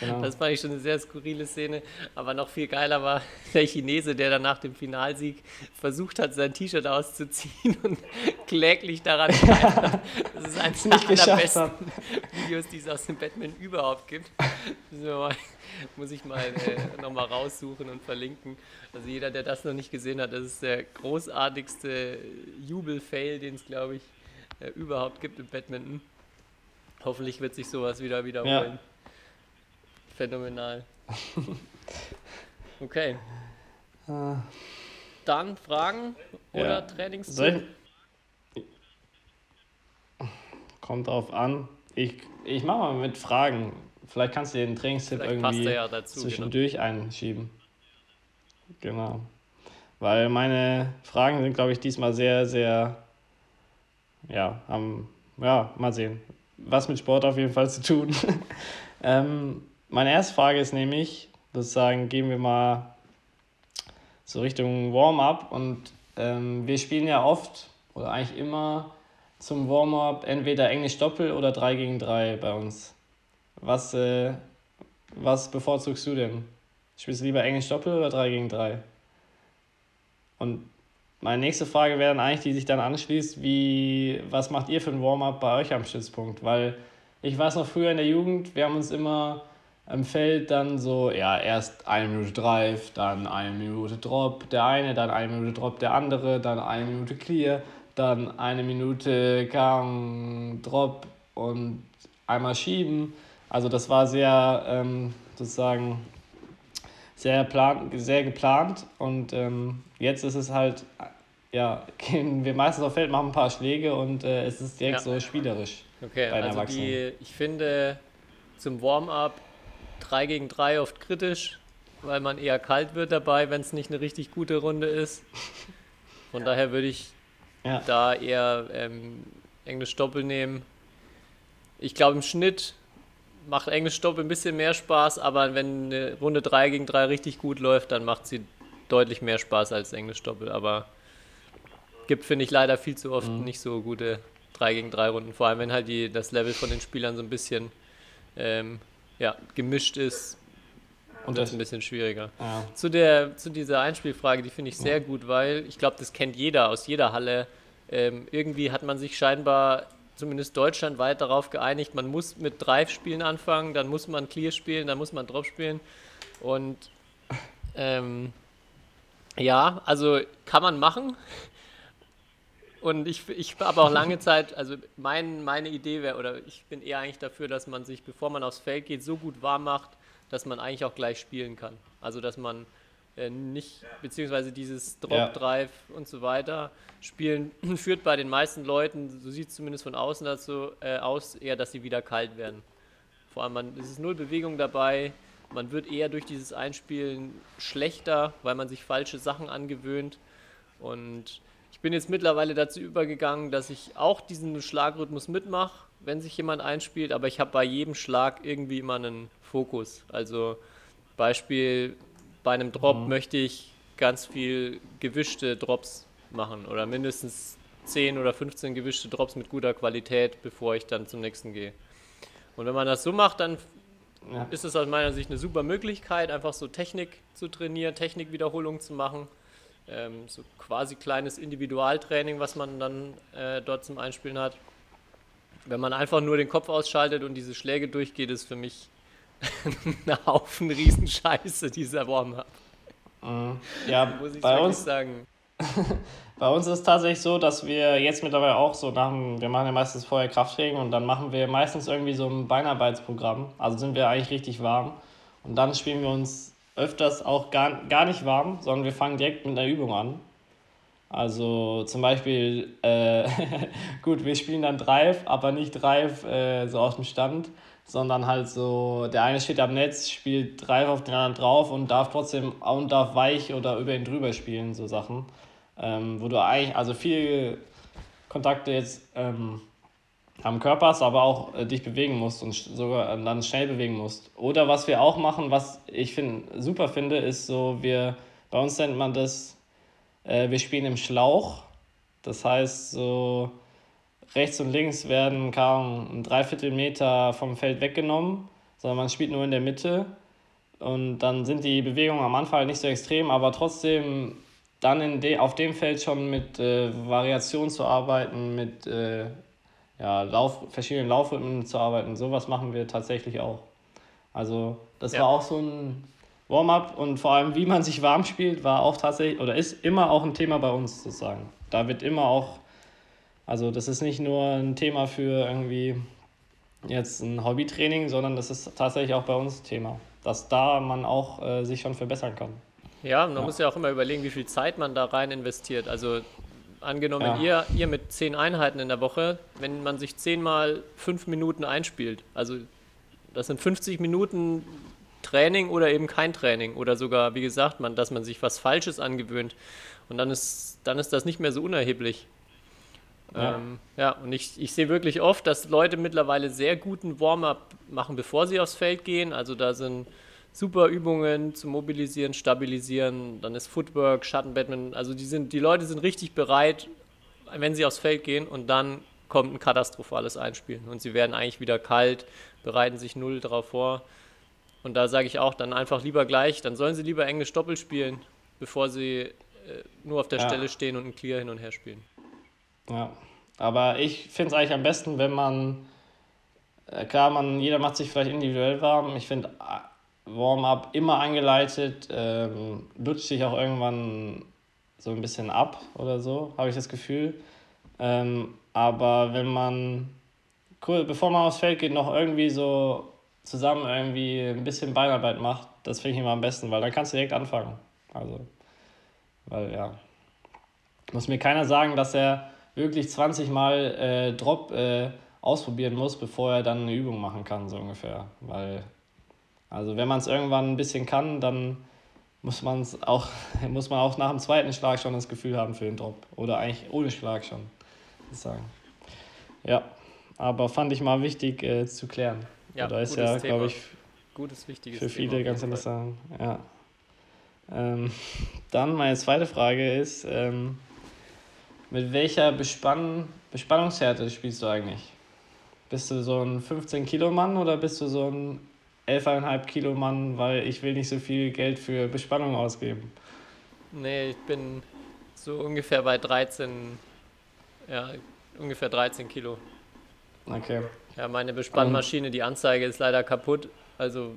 genau. Das fand ich schon eine sehr skurrile Szene. Aber noch viel geiler war der Chinese, der dann nach dem Finalsieg versucht hat, sein T-Shirt auszuziehen und kläglich daran scheitert. Das ist eines der allerbesten Videos, die es aus dem Batman überhaupt gibt. Mal, muss ich mal äh, nochmal raussuchen und verlinken. Also jeder, der das noch nicht gesehen hat, das ist der großartigste Jubel-Fail, den es, glaube ich, äh, überhaupt gibt im Badminton. Hoffentlich wird sich sowas wieder wiederholen. Phänomenal. Okay. Ah. Dann Fragen oder Ja. Ich... Kommt drauf an. Ich, ich mache mal mit Fragen. Vielleicht kannst du den Trainingstipp Vielleicht irgendwie ja dazu. Genau. zwischendurch einschieben. Genau. Weil meine Fragen sind, glaube ich, diesmal sehr, sehr, ja, haben, ja, mal sehen. Was mit Sport auf jeden Fall zu tun. ähm, meine erste Frage ist nämlich, sozusagen, gehen wir mal so Richtung Warm-up und ähm, wir spielen ja oft oder eigentlich immer zum Warm-up entweder Englisch Doppel oder 3 gegen 3 bei uns. Was, äh, was bevorzugst du denn? Spielst du lieber Englisch Doppel oder 3 gegen 3? Und meine nächste Frage wäre dann eigentlich, die sich dann anschließt, wie, was macht ihr für ein Warm-up bei euch am Stützpunkt? Weil ich weiß noch früher in der Jugend, wir haben uns immer im Feld dann so, ja, erst eine Minute Drive, dann eine Minute Drop der eine, dann eine Minute Drop der andere, dann eine Minute Clear, dann eine Minute Gang, Drop und einmal schieben. Also das war sehr ähm, sozusagen sehr, plan sehr geplant und ähm, jetzt ist es halt, ja, gehen wir meistens auf Feld, machen ein paar Schläge und äh, es ist direkt Ja. so spielerisch. Okay, also die, ich finde zum Warm-up 3 gegen 3 oft kritisch, weil man eher kalt wird dabei, wenn es nicht eine richtig gute Runde ist. Von daher würde ich Ja. da eher ähm, Englisch Doppel nehmen. Ich glaube, im Schnitt macht Englisch Doppel ein bisschen mehr Spaß, aber wenn eine Runde 3 gegen 3 richtig gut läuft, dann macht sie deutlich mehr Spaß als Englisch Doppel. Aber gibt, finde ich, leider viel zu oft nicht so gute 3 gegen 3 Runden. Vor allem, wenn halt die, das Level von den Spielern so ein bisschen ähm, ja, gemischt ist, Und das, ein bisschen schwieriger. ja. Zu, der, zu dieser Einspielfrage, die finde ich sehr gut, weil ich glaube, das kennt jeder aus jeder Halle. Ähm, irgendwie hat man sich scheinbar, zumindest deutschlandweit, darauf geeinigt, man muss mit Drive-Spielen anfangen, dann muss man Clear spielen, dann muss man Drop spielen. Und ähm, ja, also kann man machen. Und ich, ich habe auch lange Zeit, also mein, meine Idee wäre, oder ich bin eher eigentlich dafür, dass man sich, bevor man aufs Feld geht, so gut warm macht, dass man eigentlich auch gleich spielen kann. Also dass man äh, nicht, beziehungsweise dieses Drop, Ja. Drive und so weiter spielen, führt bei den meisten Leuten, so sieht es zumindest von außen dazu äh, aus, eher, dass sie wieder kalt werden. Vor allem, man, es ist null Bewegung dabei, man wird eher durch dieses Einspielen schlechter, weil man sich falsche Sachen angewöhnt. Und ich bin jetzt mittlerweile dazu übergegangen, dass ich auch diesen Schlagrhythmus mitmache, wenn sich jemand einspielt, aber ich habe bei jedem Schlag irgendwie immer einen Fokus. Also Beispiel, bei einem Drop mhm. möchte ich ganz viel gewischte Drops machen oder mindestens 10 oder 15 gewischte Drops mit guter Qualität, bevor ich dann zum nächsten gehe. Und wenn man das so macht, dann ja. ist es aus meiner Sicht eine super Möglichkeit, einfach so Technik zu trainieren, Technikwiederholungen zu machen. Ähm, so quasi kleines Individualtraining, was man dann äh, dort zum Einspielen hat. Wenn man einfach nur den Kopf ausschaltet und diese Schläge durchgeht, ist für mich ein Haufen Riesenscheiße, dieser Warm-up. Mhm. Ja, bei uns, sagen. bei uns ist es tatsächlich so, dass wir jetzt mittlerweile auch so nach dem, wir machen ja meistens vorher Krafttraining und dann machen wir meistens irgendwie so ein Beinarbeitsprogramm. Also sind wir eigentlich richtig warm. Und dann spielen wir uns öfters auch gar, gar nicht warm, sondern wir fangen direkt mit einer Übung an. Also zum Beispiel, äh, gut, wir spielen dann Drive, aber nicht Drive äh, so aus dem Stand, sondern halt so, der eine steht am Netz, spielt Drive auf den anderen drauf und darf trotzdem und darf weich oder über ihn drüber spielen, so Sachen. Ähm, wo du eigentlich, also viel Kontakte jetzt ähm, am Körper hast, aber auch äh, dich bewegen musst und sogar äh, dann schnell bewegen musst. Oder was wir auch machen, was ich find, super finde, ist so, wir, bei uns nennt man das, äh, wir spielen im Schlauch. Das heißt, so rechts und links werden kaum ein Dreiviertelmeter vom Feld weggenommen, sondern man spielt nur in der Mitte. Und dann sind die Bewegungen am Anfang halt nicht so extrem, aber trotzdem dann in de auf dem Feld schon mit äh, Variation zu arbeiten, mit äh, ja, Lauf verschiedenen Laufrhythmen zu arbeiten. Sowas machen wir tatsächlich auch. Also das ja. war auch so ein Warm-up und vor allem, wie man sich warm spielt, war auch tatsächlich oder ist immer auch ein Thema bei uns sozusagen. Da wird immer auch also das ist nicht nur ein Thema für irgendwie jetzt ein Hobbytraining, sondern das ist tatsächlich auch bei uns Thema, dass da man auch äh, sich schon verbessern kann. Ja, man ja. muss ja auch immer überlegen, wie viel Zeit man da rein investiert. Also angenommen, ja. ihr, ihr mit zehn Einheiten in der Woche, wenn man sich zehnmal fünf Minuten einspielt, also das sind 50 Minuten Training oder eben kein Training oder sogar, wie gesagt, man, dass man sich was Falsches angewöhnt und dann ist, dann ist das nicht mehr so unerheblich. Ja, ähm, ja und ich, ich sehe wirklich oft, dass Leute mittlerweile sehr guten Warm-up machen, bevor sie aufs Feld gehen. Also da sind super Übungen zum Mobilisieren, Stabilisieren, dann ist Footwork, Schattenbadminton. Also die, sind, die Leute sind richtig bereit, wenn sie aufs Feld gehen und dann kommt ein katastrophales Einspielen. Und sie werden eigentlich wieder kalt, bereiten sich null darauf vor. Und da sage ich auch, dann einfach lieber gleich, dann sollen sie lieber Englisch Doppel spielen, bevor sie äh, nur auf der ja. Stelle stehen und ein Clear hin und her spielen. Ja, aber ich finde es eigentlich am besten, wenn man, äh, klar, man, jeder macht sich vielleicht individuell warm. Ich finde äh, Warm-up immer eingeleitet, ähm, lutscht sich auch irgendwann so ein bisschen ab oder so, habe ich das Gefühl. Ähm, aber wenn man, cool, bevor man aufs Feld geht, noch irgendwie so zusammen irgendwie ein bisschen Beinarbeit macht, das finde ich immer am besten, weil dann kannst du direkt anfangen. Also, weil ja, muss mir keiner sagen, dass er wirklich 20 Mal äh, Drop äh, ausprobieren muss, bevor er dann eine Übung machen kann, so ungefähr. Weil, also wenn man es irgendwann ein bisschen kann, dann muss, man's auch, muss man auch nach dem zweiten Schlag schon das Gefühl haben für den Drop. Oder eigentlich ohne Schlag schon, ich sagen. Ja, aber fand ich mal wichtig äh, zu klären. Ja, da ist ja, glaube ich, gutes, wichtiges für viele Thema ganz interessant. Ja. Ähm, dann meine zweite Frage ist, ähm, mit welcher Bespann Bespannungshärte spielst du eigentlich? Bist du so ein 15-Kilo-Mann oder bist du so ein 11,5 Kilo Mann, weil ich will nicht so viel Geld für Bespannung ausgeben? Nee, ich bin so ungefähr bei 13, ja, ungefähr 13 Kilo. Okay. Ja, meine Bespannmaschine, die Anzeige ist leider kaputt, also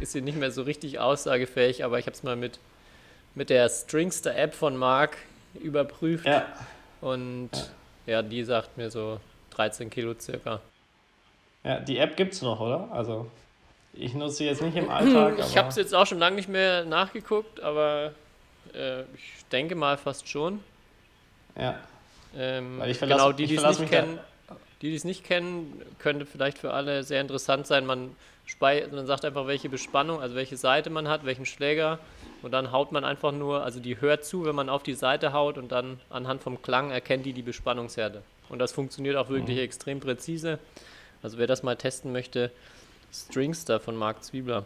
ist sie nicht mehr so richtig aussagefähig, aber ich habe es mal mit, mit der Stringster-App von Mark überprüft. Ja. Und ja. ja, die sagt mir so 13 Kilo circa. Ja, die App gibt es noch, oder? Also ich nutze sie jetzt nicht im Alltag. ich habe es jetzt auch schon lange nicht mehr nachgeguckt, aber äh, ich denke mal fast schon. Ja. Ähm, Weil ich verlass, genau, die, die es nicht kennen. die, die es nicht kennen, könnte vielleicht für alle sehr interessant sein. Man, man sagt einfach, welche Bespannung, also welche Seite man hat, welchen Schläger. Und dann haut man einfach nur, also die hört zu, wenn man auf die Seite haut und dann anhand vom Klang erkennt die die Bespannungsherde. Und das funktioniert auch wirklich mhm. extrem präzise. Also wer das mal testen möchte, Stringster von Marc Zwiebler.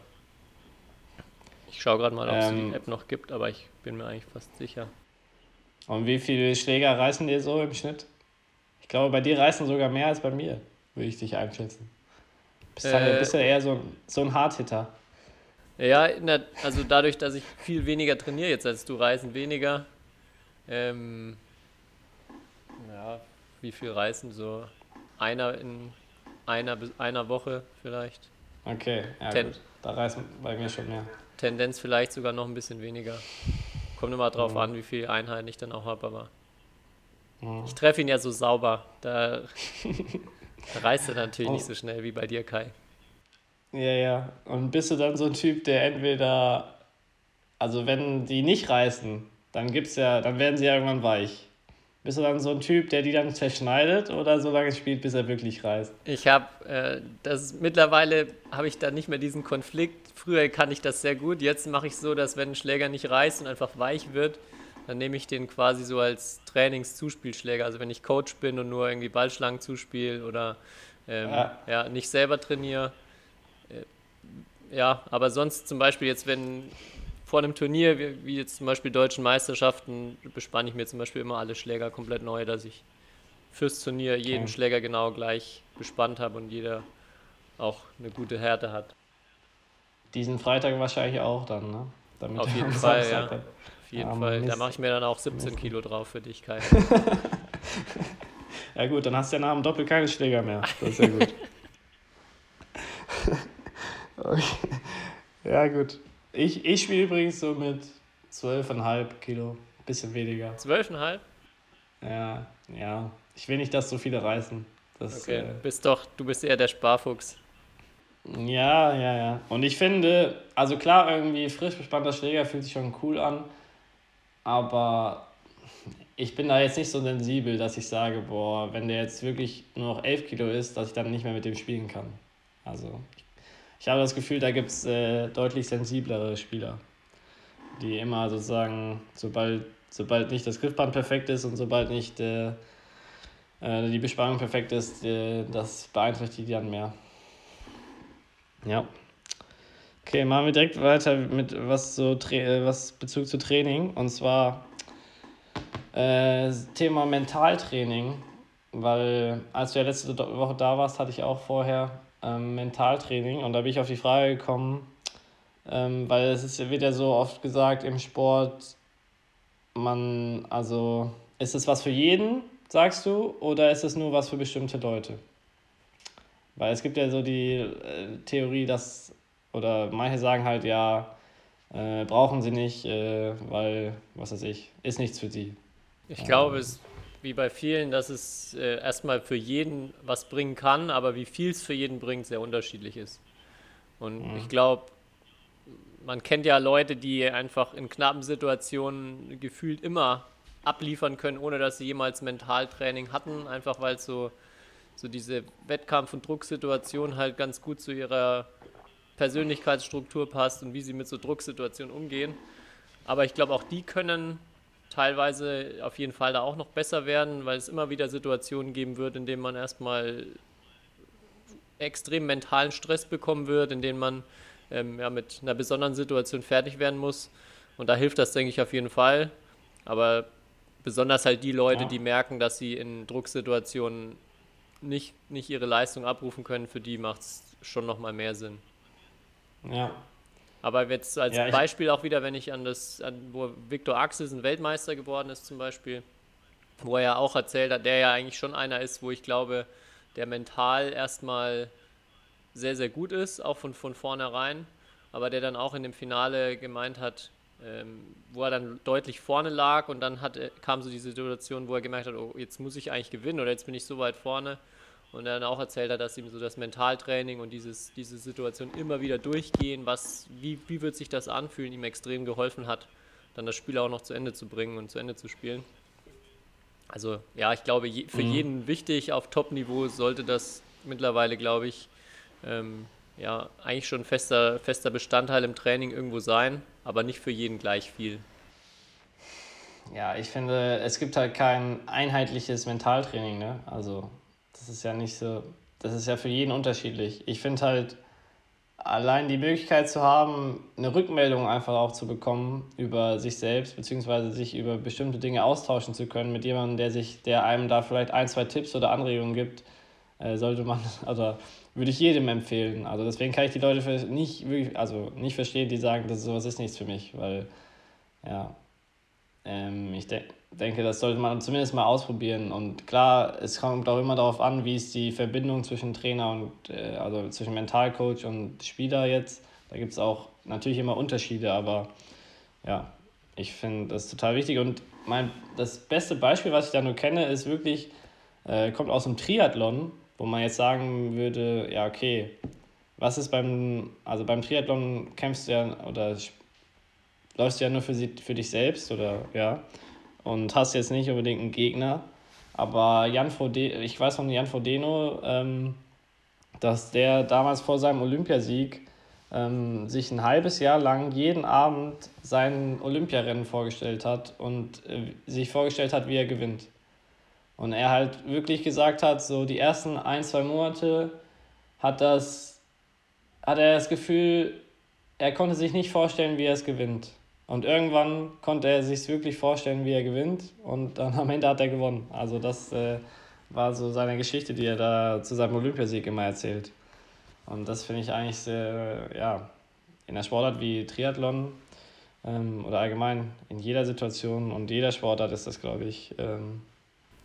Ich schaue gerade mal, ob es ähm, die App noch gibt, aber ich bin mir eigentlich fast sicher. Und wie viele Schläger reißen dir so im Schnitt? Ich glaube, bei dir reißen sogar mehr als bei mir, würde ich dich einschätzen. Bist, äh, halt, bist ja eher so, so ein Hardhitter. Ja, der, also dadurch, dass ich viel weniger trainiere jetzt als du, reißen weniger. Ähm, ja, wie viel reißen? So einer in einer, einer Woche vielleicht. Okay, ja Ten gut. Da reißen bei mir schon mehr. Tendenz vielleicht sogar noch ein bisschen weniger. Kommt immer drauf mhm. an, wie viele Einheiten ich dann auch habe, aber mhm. ich treffe ihn ja so sauber. Da, da reißt er natürlich oh. nicht so schnell wie bei dir, Kai. Ja, ja. Und bist du dann so ein Typ, der entweder, also wenn die nicht reißen, dann gibt's ja, dann werden sie ja irgendwann weich. Bist du dann so ein Typ, der die dann zerschneidet oder so lange spielt, bis er wirklich reißt? Ich habe, äh, das mittlerweile habe ich da nicht mehr diesen Konflikt. Früher kann ich das sehr gut. Jetzt mache ich so, dass wenn ein Schläger nicht reißt und einfach weich wird, dann nehme ich den quasi so als Trainingszuspielschläger. Also wenn ich Coach bin und nur irgendwie Ballschlangen zuspiele oder ähm, ja. ja. nicht selber trainiere. Äh, ja, aber sonst zum Beispiel jetzt, wenn vor einem Turnier, wie, wie jetzt zum Beispiel deutschen Meisterschaften, bespanne ich mir zum Beispiel immer alle Schläger komplett neu, dass ich fürs Turnier jeden okay. Schläger genau gleich bespannt habe und jeder auch eine gute Härte hat. Diesen Freitag wahrscheinlich auch dann, ne? Damit Auf jeden Fall, ja. Auf jeden Fall. Da mache ich mir dann auch 17 Kilo drauf für dich, Kai. ja gut, dann hast du ja nach dem Doppel keine Schläger mehr. Das ist ja gut. okay. Ja gut. Ich, ich spiele übrigens so mit 12,5 Kilo, bisschen weniger. 12,5? Ja, ja. Ich will nicht, dass so viele reißen. Das, okay, äh, bist doch, du bist eher der Sparfuchs. Ja, ja, ja. Und ich finde, also klar, irgendwie frisch bespannter Schläger fühlt sich schon cool an, aber ich bin da jetzt nicht so sensibel, dass ich sage, boah, wenn der jetzt wirklich nur noch 11 Kilo ist, dass ich dann nicht mehr mit dem spielen kann. Also ich ich habe das Gefühl, da gibt es äh, deutlich sensiblere Spieler, die immer sozusagen, sobald, sobald nicht das Griffband perfekt ist und sobald nicht äh, äh, die Bespannung perfekt ist, äh, das beeinträchtigt die dann mehr. Ja. Okay, machen wir direkt weiter mit was so äh, was Bezug zu Training und zwar äh, Thema Mentaltraining, weil als du ja letzte Woche da warst, hatte ich auch vorher ähm, Mentaltraining. Und da bin ich auf die Frage gekommen, ähm, weil es ist, wird ja so oft gesagt im Sport, man, also ist es was für jeden, sagst du, oder ist es nur was für bestimmte Leute? Weil es gibt ja so die äh, Theorie, dass, oder manche sagen halt, ja, äh, brauchen sie nicht, äh, weil, was weiß ich, ist nichts für sie. Ich glaube, es wie bei vielen, dass es äh, erstmal für jeden was bringen kann, aber wie viel es für jeden bringt, sehr unterschiedlich ist. Und mhm. ich glaube, man kennt ja Leute, die einfach in knappen Situationen gefühlt immer abliefern können, ohne dass sie jemals Mentaltraining hatten, einfach weil so, so diese Wettkampf- und Drucksituation halt ganz gut zu ihrer Persönlichkeitsstruktur passt und wie sie mit so Drucksituationen umgehen. Aber ich glaube, auch die können teilweise auf jeden Fall da auch noch besser werden, weil es immer wieder Situationen geben wird, in denen man erstmal extrem mentalen Stress bekommen wird, in denen man ähm, ja, mit einer besonderen Situation fertig werden muss. Und da hilft das, denke ich, auf jeden Fall. Aber besonders halt die Leute, ja. die merken, dass sie in Drucksituationen nicht, nicht ihre Leistung abrufen können, für die macht es schon nochmal mehr Sinn. Ja, aber jetzt als ja, Beispiel auch wieder, wenn ich an das, an, wo Viktor Axelsen Weltmeister geworden ist zum Beispiel, wo er ja auch erzählt hat, der ja eigentlich schon einer ist, wo ich glaube, der mental erstmal sehr, sehr gut ist, auch von, von vornherein, aber der dann auch in dem Finale gemeint hat, ähm, wo er dann deutlich vorne lag und dann hat, kam so die Situation, wo er gemerkt hat, oh, jetzt muss ich eigentlich gewinnen oder jetzt bin ich so weit vorne und er dann auch erzählt hat, dass ihm so das Mentaltraining und dieses, diese Situation immer wieder durchgehen, was, wie, wie wird sich das anfühlen, ihm extrem geholfen hat, dann das Spiel auch noch zu Ende zu bringen und zu Ende zu spielen. Also ja, ich glaube, je, für Mhm. jeden wichtig auf Top-Niveau sollte das mittlerweile, glaube ich, ähm, ja, eigentlich schon fester, fester Bestandteil im Training irgendwo sein, aber nicht für jeden gleich viel. Ja, ich finde, es gibt halt kein einheitliches Mentaltraining, ne? Also, das ist ja nicht so, das ist ja für jeden unterschiedlich. Ich finde halt, allein die Möglichkeit zu haben, eine Rückmeldung einfach auch zu bekommen über sich selbst, beziehungsweise sich über bestimmte Dinge austauschen zu können mit jemandem, der sich, der einem da vielleicht ein, zwei Tipps oder Anregungen gibt, äh, sollte man, oder würde ich jedem empfehlen. Also deswegen kann ich die Leute nicht wirklich, also nicht verstehen, die sagen, das sowas ist nichts für mich, weil ja, ähm, ich de denke, das sollte man zumindest mal ausprobieren. Und klar, es kommt auch immer darauf an, wie ist die Verbindung zwischen Trainer und, äh, also zwischen Mentalcoach und Spieler jetzt. Da gibt es auch natürlich immer Unterschiede, aber ja, ich finde das total wichtig. Und mein, das beste Beispiel, was ich da nur kenne, ist wirklich, äh, kommt aus dem Triathlon, wo man jetzt sagen würde, ja, okay, was ist beim, also beim Triathlon kämpfst du ja oder läufst du ja nur für, sie, für dich selbst oder ja und hast jetzt nicht unbedingt einen Gegner. Aber Jan Frodeno, ich weiß von Jan Frodeno, ähm, dass der damals vor seinem Olympiasieg ähm, sich ein halbes Jahr lang jeden Abend sein Olympiarennen vorgestellt hat und äh, sich vorgestellt hat, wie er gewinnt. Und er halt wirklich gesagt hat, so die ersten ein, zwei Monate hat das, hat er das Gefühl, er konnte sich nicht vorstellen, wie er es gewinnt. Und irgendwann konnte er sich wirklich vorstellen, wie er gewinnt. Und dann am Ende hat er gewonnen. Also das äh, war so seine Geschichte, die er da zu seinem Olympiasieg immer erzählt. Und das finde ich eigentlich sehr, ja, in der Sportart wie Triathlon ähm, oder allgemein in jeder Situation und jeder Sportart ist das, glaube ich, ähm,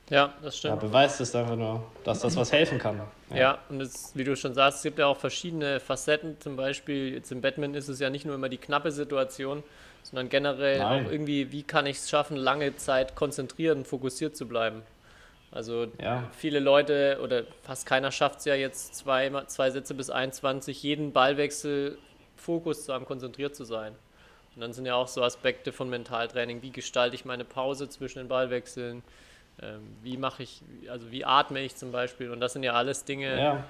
Ja, das ja, stimmt. beweist es einfach nur, dass das was helfen kann. Ja, und es, wie du schon sagst, es gibt ja auch verschiedene Facetten. Zum Beispiel jetzt im Badminton ist es ja nicht nur immer die knappe Situation, sondern generell Nein. auch irgendwie, wie kann ich es schaffen, lange Zeit konzentriert und fokussiert zu bleiben. Also Ja. viele Leute oder fast keiner schafft es ja jetzt zwei, zwei Sätze bis 21, jeden Ballwechsel Fokus zu haben, konzentriert zu sein. Und dann sind ja auch so Aspekte von Mentaltraining, wie gestalte ich meine Pause zwischen den Ballwechseln, ähm, wie mache ich, also wie atme ich zum Beispiel. Und das sind ja alles Dinge, Ja,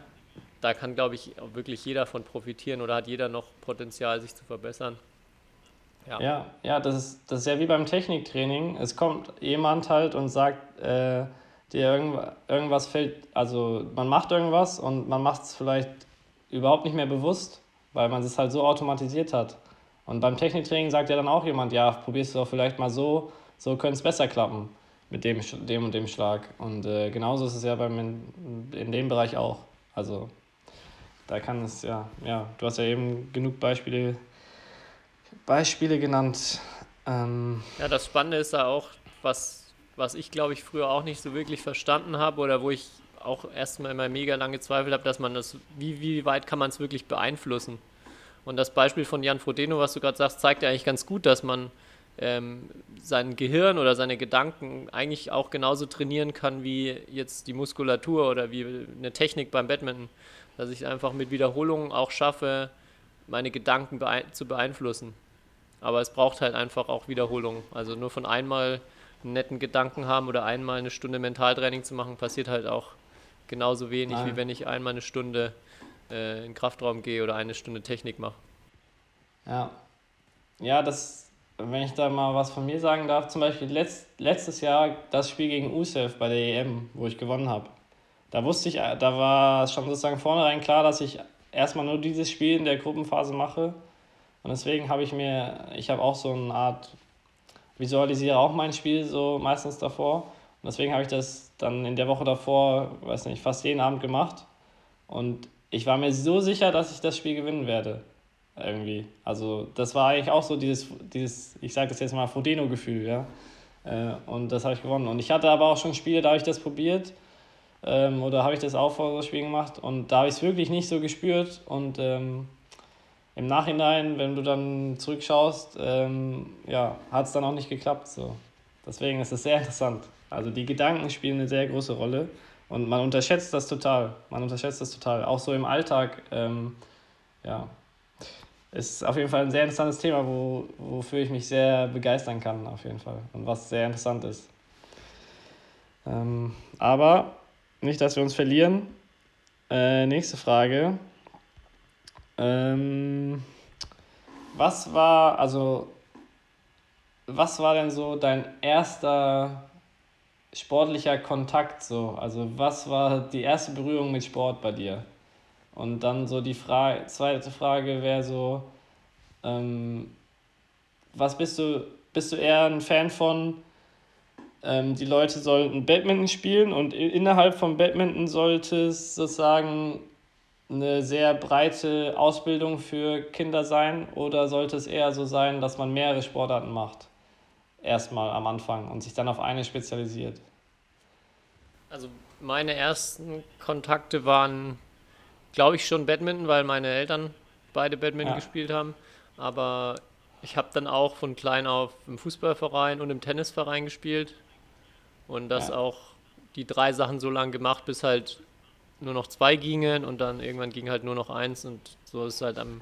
da kann, glaube ich, wirklich jeder von profitieren oder hat jeder noch Potenzial, sich zu verbessern. Ja. Ja, ja, das ist, das ist ja wie beim Techniktraining. Es kommt jemand halt und sagt, äh, dir irgend, irgendwas fällt, also man macht irgendwas und man macht es vielleicht überhaupt nicht mehr bewusst, weil man es halt so automatisiert hat. Und beim Techniktraining sagt ja dann auch jemand, ja, probierst du doch vielleicht mal so, so könnte es besser klappen mit dem, dem und dem Schlag. Und äh, genauso ist es ja beim, in, in dem Bereich auch. Also da kann es ja, ja, du hast ja eben genug Beispiele Beispiele genannt. Ähm, Ja, das Spannende ist ja auch, was, was ich glaube ich früher auch nicht so wirklich verstanden habe oder wo ich auch erstmal immer mega lange Zweifel habe, dass man das, wie, wie weit kann man es wirklich beeinflussen? Und das Beispiel von Jan Frodeno, was du gerade sagst, zeigt ja eigentlich ganz gut, dass man ähm, sein Gehirn oder seine Gedanken eigentlich auch genauso trainieren kann wie jetzt die Muskulatur oder wie eine Technik beim Badminton. Dass ich einfach mit Wiederholungen auch schaffe, meine Gedanken beein zu beeinflussen. Aber es braucht halt einfach auch Wiederholung. Also nur von einmal einen netten Gedanken haben oder einmal eine Stunde Mentaltraining zu machen, passiert halt auch genauso wenig, Nein. wie wenn ich einmal eine Stunde äh, in den Kraftraum gehe oder eine Stunde Technik mache. ja. Ja, das, wenn ich da mal was von mir sagen darf, zum Beispiel letzt, letztes Jahr das Spiel gegen USEF bei der EM, wo ich gewonnen habe. Da wusste ich, äh, da war schon sozusagen vornherein klar, dass ich erstmal nur dieses Spiel in der Gruppenphase mache. Und deswegen habe ich mir, ich habe auch so eine Art, visualisiere auch mein Spiel so meistens davor. Und deswegen habe ich das dann in der Woche davor, weiß nicht, fast jeden Abend gemacht. Und ich war mir so sicher, dass ich das Spiel gewinnen werde. Irgendwie. Also das war eigentlich auch so dieses, dieses ich sage das jetzt mal, Frodeno-Gefühl, ja. Äh, Und das habe ich gewonnen. Und ich hatte aber auch schon Spiele, da habe ich das probiert. Ähm, oder habe ich das auch vor das Spiel gemacht. Und da habe ich es wirklich nicht so gespürt. Und ähm, im Nachhinein, wenn du dann zurückschaust, ähm, ja, hat es dann auch nicht geklappt. So. Deswegen ist es sehr interessant. Also die Gedanken spielen eine sehr große Rolle. Und man unterschätzt das total. Man unterschätzt das total. Auch so im Alltag. Ähm, ja, ist auf jeden Fall ein sehr interessantes Thema, wo, wofür ich mich sehr begeistern kann, auf jeden Fall. Und was sehr interessant ist. Ähm, aber nicht, dass wir uns verlieren. Äh, nächste Frage. Ähm, was war, also, was war denn so dein erster sportlicher Kontakt so? Also, was war die erste Berührung mit Sport bei dir? Und dann so die Frage, zweite Frage wäre so, ähm, was bist du, bist du eher ein Fan von, ähm, die Leute sollten Badminton spielen und innerhalb von Badminton sollte es sozusagen eine sehr breite Ausbildung für Kinder sein oder sollte es eher so sein, dass man mehrere Sportarten macht? Erstmal am Anfang und sich dann auf eine spezialisiert. Also meine ersten Kontakte waren, glaube ich, schon Badminton, weil meine Eltern beide Badminton ja. gespielt haben. Aber ich habe dann auch von klein auf im Fußballverein und im Tennisverein gespielt. Und das ja. auch die drei Sachen so lange gemacht, bis halt nur noch zwei gingen und dann irgendwann ging halt nur noch eins und so ist halt am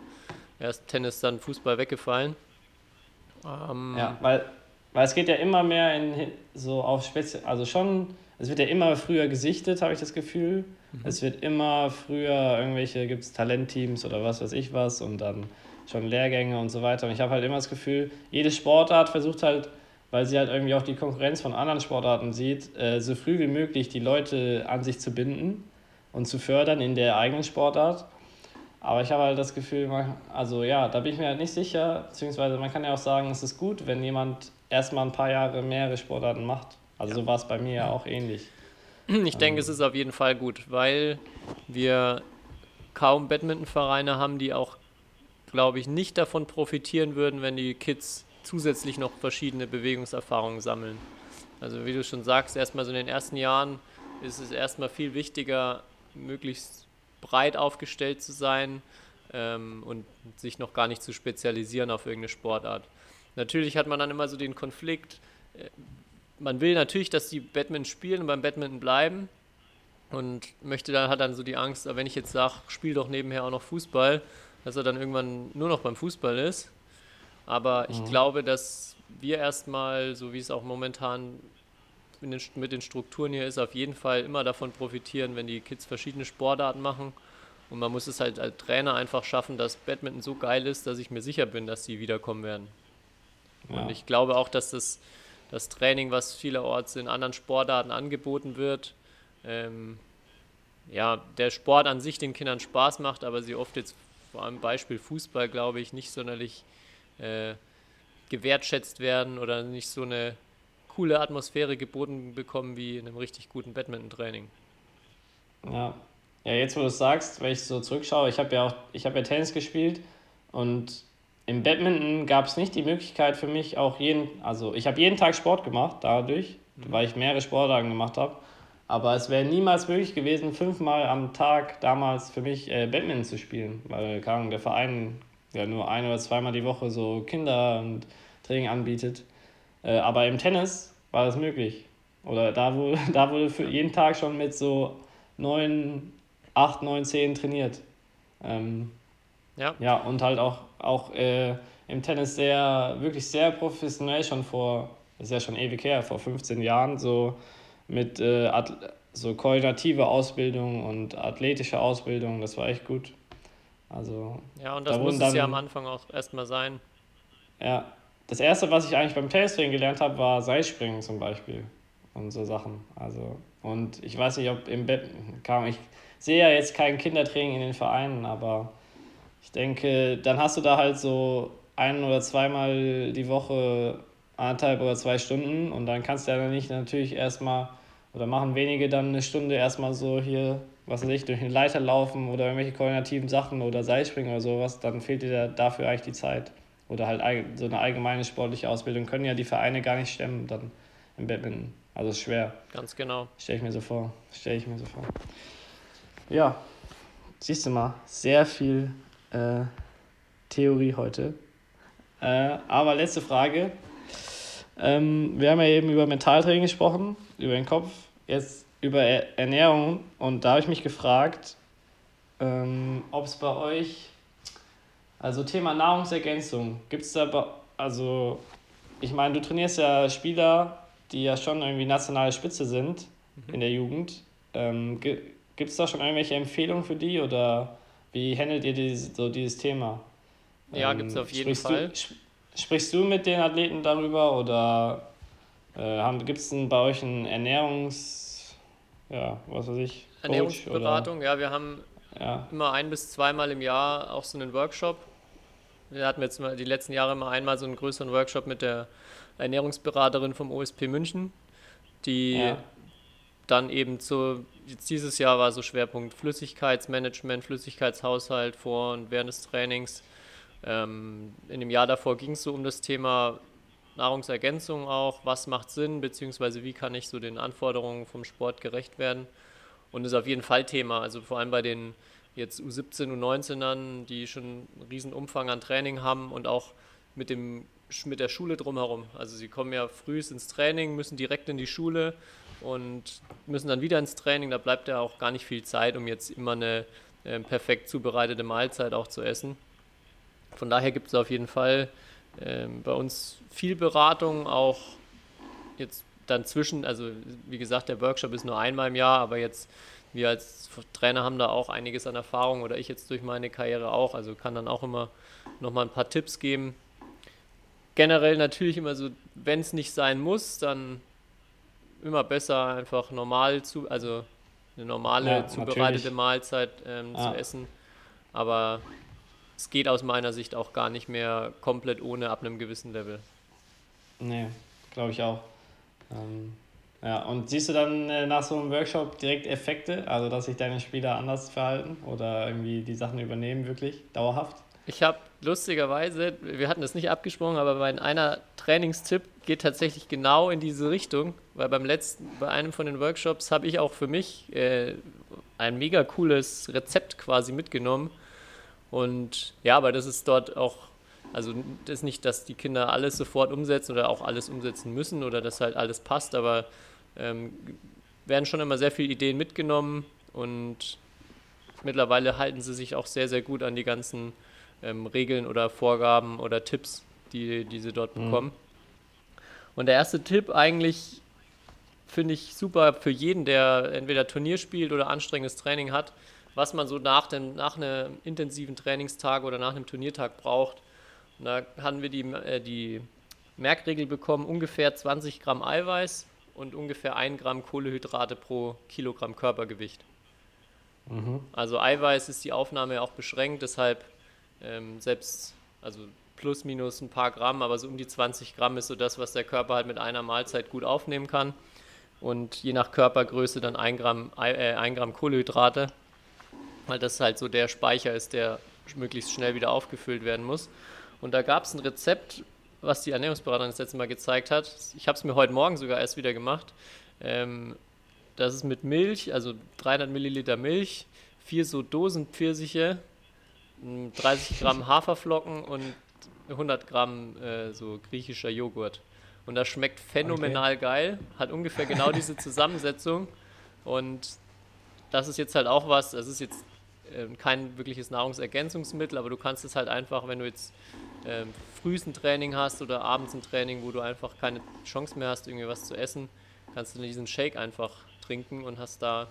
erst Tennis, dann Fußball weggefallen. Ähm, ja, weil, weil es geht ja immer mehr in so auf Spezial, also schon, es wird ja immer früher gesichtet, habe ich das Gefühl. Mhm. Es wird immer früher irgendwelche, gibt es Talentteams oder was weiß ich was und dann schon Lehrgänge und so weiter. Und ich habe halt immer das Gefühl, jede Sportart versucht halt weil sie halt irgendwie auch die Konkurrenz von anderen Sportarten sieht, äh, so früh wie möglich die Leute an sich zu binden und zu fördern in der eigenen Sportart. Aber ich habe halt das Gefühl, also ja, da bin ich mir halt nicht sicher, beziehungsweise man kann ja auch sagen, es ist gut, wenn jemand erstmal ein paar Jahre mehrere Sportarten macht. Also ja. so war es bei mir ja auch ähnlich. Ich denke, es ist auf jeden Fall gut, weil wir kaum Badmintonvereine haben, die auch, glaube ich, nicht davon profitieren würden, wenn die Kids zusätzlich noch verschiedene Bewegungserfahrungen sammeln. Also wie du schon sagst, erstmal so in den ersten Jahren ist es erstmal viel wichtiger, möglichst breit aufgestellt zu sein ähm, und sich noch gar nicht zu spezialisieren auf irgendeine Sportart. Natürlich hat man dann immer so den Konflikt, äh, man will natürlich, dass die Badminton spielen und beim Badminton bleiben und möchte dann, hat dann so die Angst, wenn ich jetzt sage, spiel doch nebenher auch noch Fußball, dass er dann irgendwann nur noch beim Fußball ist aber ich mhm. glaube, dass wir erstmal, so wie es auch momentan mit den Strukturen hier ist, auf jeden Fall immer davon profitieren, wenn die Kids verschiedene Sportarten machen. Und man muss es halt als Trainer einfach schaffen, dass Badminton so geil ist, dass ich mir sicher bin, dass sie wiederkommen werden. Ja. Und ich glaube auch, dass das, das Training, was vielerorts in anderen Sportarten angeboten wird, ähm, ja, der Sport an sich den Kindern Spaß macht, aber sie oft jetzt, vor allem Beispiel Fußball, glaube ich, nicht sonderlich äh, gewertschätzt werden oder nicht so eine coole Atmosphäre geboten bekommen wie in einem richtig guten Badminton-Training. Ja. ja, jetzt wo du es sagst, wenn ich so zurückschaue, ich habe ja auch, ich habe ja Tennis gespielt und im Badminton gab es nicht die Möglichkeit für mich auch jeden, also ich habe jeden Tag Sport gemacht dadurch, mhm. weil ich mehrere Sportarten gemacht habe. Aber es wäre niemals möglich gewesen, fünfmal am Tag damals für mich äh, Badminton zu spielen, weil keine der Verein ja nur ein oder zweimal die Woche so Kinder und Training anbietet. Äh, aber im Tennis war das möglich. Oder da wurde, da wurde für jeden Tag schon mit so neun, acht, neun, zehn trainiert. Ähm, ja. Ja, und halt auch, auch äh, im Tennis sehr, wirklich sehr professionell schon vor, das ist ja schon ewig her, vor 15 Jahren, so mit äh, so koordinative Ausbildung und athletische Ausbildung, das war echt gut. Also, ja, und das da muss es ja am Anfang auch erstmal sein. Ja, das erste, was ich eigentlich beim Tennistraining gelernt habe, war Seilspringen zum Beispiel und so Sachen. Also, und ich weiß nicht, ob im Bett kam, ich sehe ja jetzt kein Kindertraining in den Vereinen, aber ich denke, dann hast du da halt so ein oder zweimal die Woche anderthalb oder zwei Stunden und dann kannst du ja nicht natürlich erstmal, oder machen wenige dann eine Stunde erstmal so hier was weiß ich, durch eine Leiter laufen oder irgendwelche koordinativen Sachen oder Seilspringen oder sowas, dann fehlt dir dafür eigentlich die Zeit. Oder halt so eine allgemeine sportliche Ausbildung können ja die Vereine gar nicht stemmen dann im Badminton. Also ist schwer. Ganz genau. Stelle ich mir so vor. Stelle ich mir so vor. Ja, siehst du mal, sehr viel äh, Theorie heute. Äh, aber letzte Frage. Ähm, wir haben ja eben über Mentaltraining gesprochen, über den Kopf. Jetzt über Ernährung und da habe ich mich gefragt, ähm, ob es bei euch, also Thema Nahrungsergänzung, gibt es da, also ich meine, du trainierst ja Spieler, die ja schon irgendwie nationale Spitze sind in der Jugend. Ähm, Gibt es da schon irgendwelche Empfehlungen für die oder wie handelt ihr dieses, so dieses Thema? Ja, Ähm, gibt es auf jeden sprichst Fall. Du, sp- sprichst du mit den Athleten darüber oder äh, gibt es bei euch einen Ernährungs... Ja, was weiß ich, Coach Ernährungsberatung, ja, wir haben Oder, ja, immer ein bis zweimal im Jahr auch so einen Workshop. Wir hatten jetzt mal die letzten Jahre immer einmal so einen größeren Workshop mit der Ernährungsberaterin vom OSP München, die ja, dann eben zu, jetzt dieses Jahr war so Schwerpunkt Flüssigkeitsmanagement, Flüssigkeitshaushalt vor und während des Trainings. Ähm, in dem Jahr davor ging es so um das Thema Nahrungsergänzung auch, was macht Sinn, beziehungsweise wie kann ich so den Anforderungen vom Sport gerecht werden. Und ist auf jeden Fall Thema, also vor allem bei den jetzt U17, U19ern, die schon einen riesen Umfang an Training haben und auch mit, dem, mit der Schule drumherum. Also sie kommen ja früh ins Training, müssen direkt in die Schule und müssen dann wieder ins Training. Da bleibt ja auch gar nicht viel Zeit, um jetzt immer eine äh, perfekt zubereitete Mahlzeit auch zu essen. Von daher gibt es auf jeden Fall ähm, bei uns viel Beratung, auch jetzt dann zwischen, also wie gesagt, der Workshop ist nur einmal im Jahr, aber jetzt wir als Trainer haben da auch einiges an Erfahrung oder ich jetzt durch meine Karriere auch, also kann dann auch immer nochmal ein paar Tipps geben. Generell natürlich immer so, wenn es nicht sein muss, dann immer besser einfach normal zu, also eine normale Ja, zubereitete natürlich. Mahlzeit ähm, Ah. zu essen. Aber es geht aus meiner Sicht auch gar nicht mehr komplett ohne ab einem gewissen Level. nee, glaube ich auch. Ähm, ja, und siehst du dann äh, nach so einem Workshop direkt Effekte, also dass sich deine Spieler anders verhalten oder irgendwie die Sachen übernehmen, wirklich dauerhaft? Ich habe lustigerweise, wir hatten das nicht abgesprochen, aber mein einer Trainingstipp geht tatsächlich genau in diese Richtung, weil beim letzten, bei einem von den Workshops habe ich auch für mich äh, ein mega cooles Rezept quasi mitgenommen. Und ja, aber das ist dort auch, also das ist nicht, dass die Kinder alles sofort umsetzen oder auch alles umsetzen müssen oder dass halt alles passt, aber ähm, werden schon immer sehr viele Ideen mitgenommen und mittlerweile halten sie sich auch sehr, sehr gut an die ganzen ähm, Regeln oder Vorgaben oder Tipps, die, die sie dort Mhm. bekommen. Und der erste Tipp eigentlich finde ich super für jeden, der entweder Turnier spielt oder anstrengendes Training hat, was man so nach, dem, nach einem intensiven Trainingstag oder nach einem Turniertag braucht. Und da hatten wir die, äh, die Merkregel bekommen, ungefähr 20 Gramm Eiweiß und ungefähr 1 Gramm Kohlehydrate pro Kilogramm Körpergewicht. Mhm. Also Eiweiß ist die Aufnahme auch beschränkt, deshalb ähm, selbst, also plus minus ein paar Gramm, aber so um die 20 Gramm ist so das, was der Körper halt mit einer Mahlzeit gut aufnehmen kann. Und je nach Körpergröße dann ein Gramm, Ei- äh, Gramm Kohlenhydrate, weil das halt so der Speicher ist, der möglichst schnell wieder aufgefüllt werden muss. Und da gab es ein Rezept, was die Ernährungsberaterin das letzte Mal gezeigt hat. Ich habe es mir heute Morgen sogar erst wieder gemacht. Ähm, das ist mit Milch, also 300 Milliliter Milch, vier so Dosen Pfirsiche, m, 30 Gramm Haferflocken und 100 Gramm äh, so griechischer Joghurt. Und das schmeckt phänomenal geil, hat ungefähr genau diese Zusammensetzung. Und das ist jetzt halt auch was, das ist jetzt ähm, kein wirkliches Nahrungsergänzungsmittel, aber du kannst es halt einfach, wenn du jetzt ähm, frühst ein Training hast oder abends ein Training, wo du einfach keine Chance mehr hast, irgendwie was zu essen, kannst du diesen Shake einfach trinken und hast da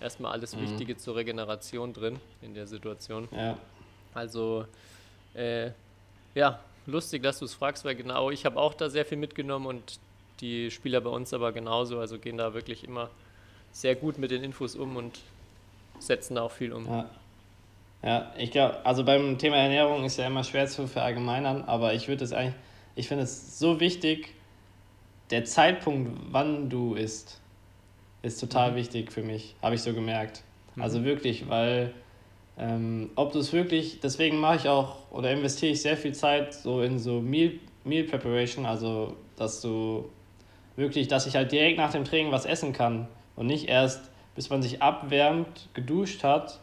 erstmal alles Wichtige zur Regeneration drin in der Situation. Ja, Also, äh, ja, lustig, dass du es fragst, weil genau, ich habe auch da sehr viel mitgenommen und die Spieler bei uns aber genauso, also gehen da wirklich immer sehr gut mit den Infos um und setzen da auch viel um. ja. Ja, ich glaube, also beim Thema Ernährung ist ja immer schwer zu verallgemeinern, aber ich würde es eigentlich, ich finde es so wichtig, der Zeitpunkt, wann du isst, ist total wichtig für mich, habe ich so gemerkt. Also wirklich, weil ähm, ob du es wirklich, deswegen mache ich auch oder investiere ich sehr viel Zeit so in so Meal, Meal Preparation, also dass du wirklich, dass ich halt direkt nach dem Training was essen kann und nicht erst, bis man sich abwärmt, geduscht hat,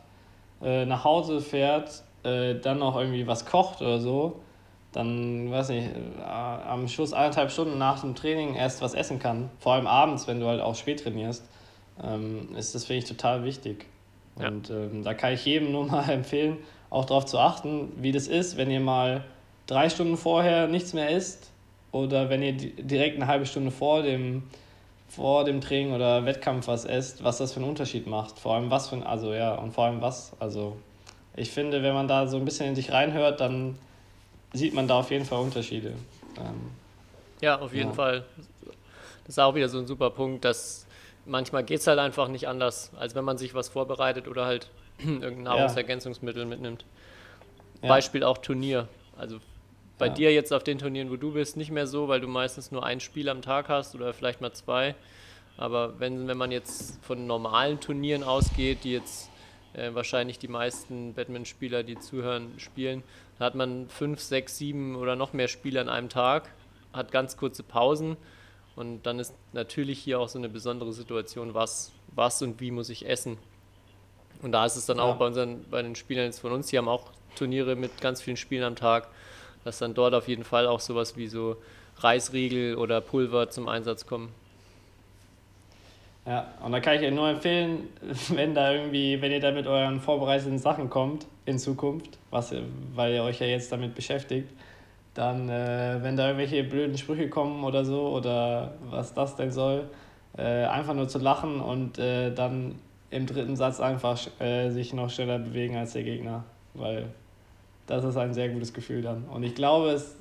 äh, nach Hause fährt, äh, dann noch irgendwie was kocht oder so, dann, weiß nicht, äh, am Schluss eineinhalb Stunden nach dem Training erst was essen kann. Vor allem abends, wenn du halt auch spät trainierst, ähm, ist das, finde ich, total wichtig. Ja. Und ähm, da kann ich jedem nur mal empfehlen, auch darauf zu achten, wie das ist, wenn ihr mal drei Stunden vorher nichts mehr isst oder wenn ihr di- direkt eine halbe Stunde vor dem vor dem Training oder Wettkampf was esst, was das für einen Unterschied macht. Vor allem was für ein, also ja, und vor allem was. Also ich finde, wenn man da so ein bisschen in sich reinhört, dann sieht man da auf jeden Fall Unterschiede. Ähm, Ja, auf jeden Ja. Fall. Das ist auch wieder so ein super Punkt, dass manchmal geht es halt einfach nicht anders, als wenn man sich was vorbereitet oder halt irgendein Ja. Nahrungsergänzungsmittel mitnimmt. ja. Beispiel auch Turnier. Also bei Ja. dir jetzt auf den Turnieren, wo du bist, nicht mehr so, weil du meistens nur ein Spiel am Tag hast oder vielleicht mal zwei. Aber wenn, wenn man jetzt von normalen Turnieren ausgeht, die jetzt äh, wahrscheinlich die meisten Badmintonspieler, die zuhören, spielen, da hat man fünf, sechs, sieben oder noch mehr Spiele an einem Tag, hat ganz kurze Pausen und dann ist natürlich hier auch so eine besondere Situation, was, was und wie muss ich essen. Und da ist es dann Ja. auch bei unseren, bei den Spielern jetzt von uns, die haben auch Turniere mit ganz vielen Spielen am Tag, dass dann dort auf jeden Fall auch sowas wie so Reisriegel oder Pulver zum Einsatz kommen. Ja, und da kann ich euch nur empfehlen, wenn da irgendwie, wenn ihr da mit euren vorbereiteten Sachen kommt in Zukunft, was weil ihr euch ja jetzt damit beschäftigt, dann, äh, wenn da irgendwelche blöden Sprüche kommen oder so oder was das denn soll, äh, einfach nur zu lachen und äh, dann im dritten Satz einfach äh, sich noch schneller bewegen als der Gegner, weil das ist ein sehr gutes Gefühl dann. Und ich glaube, es,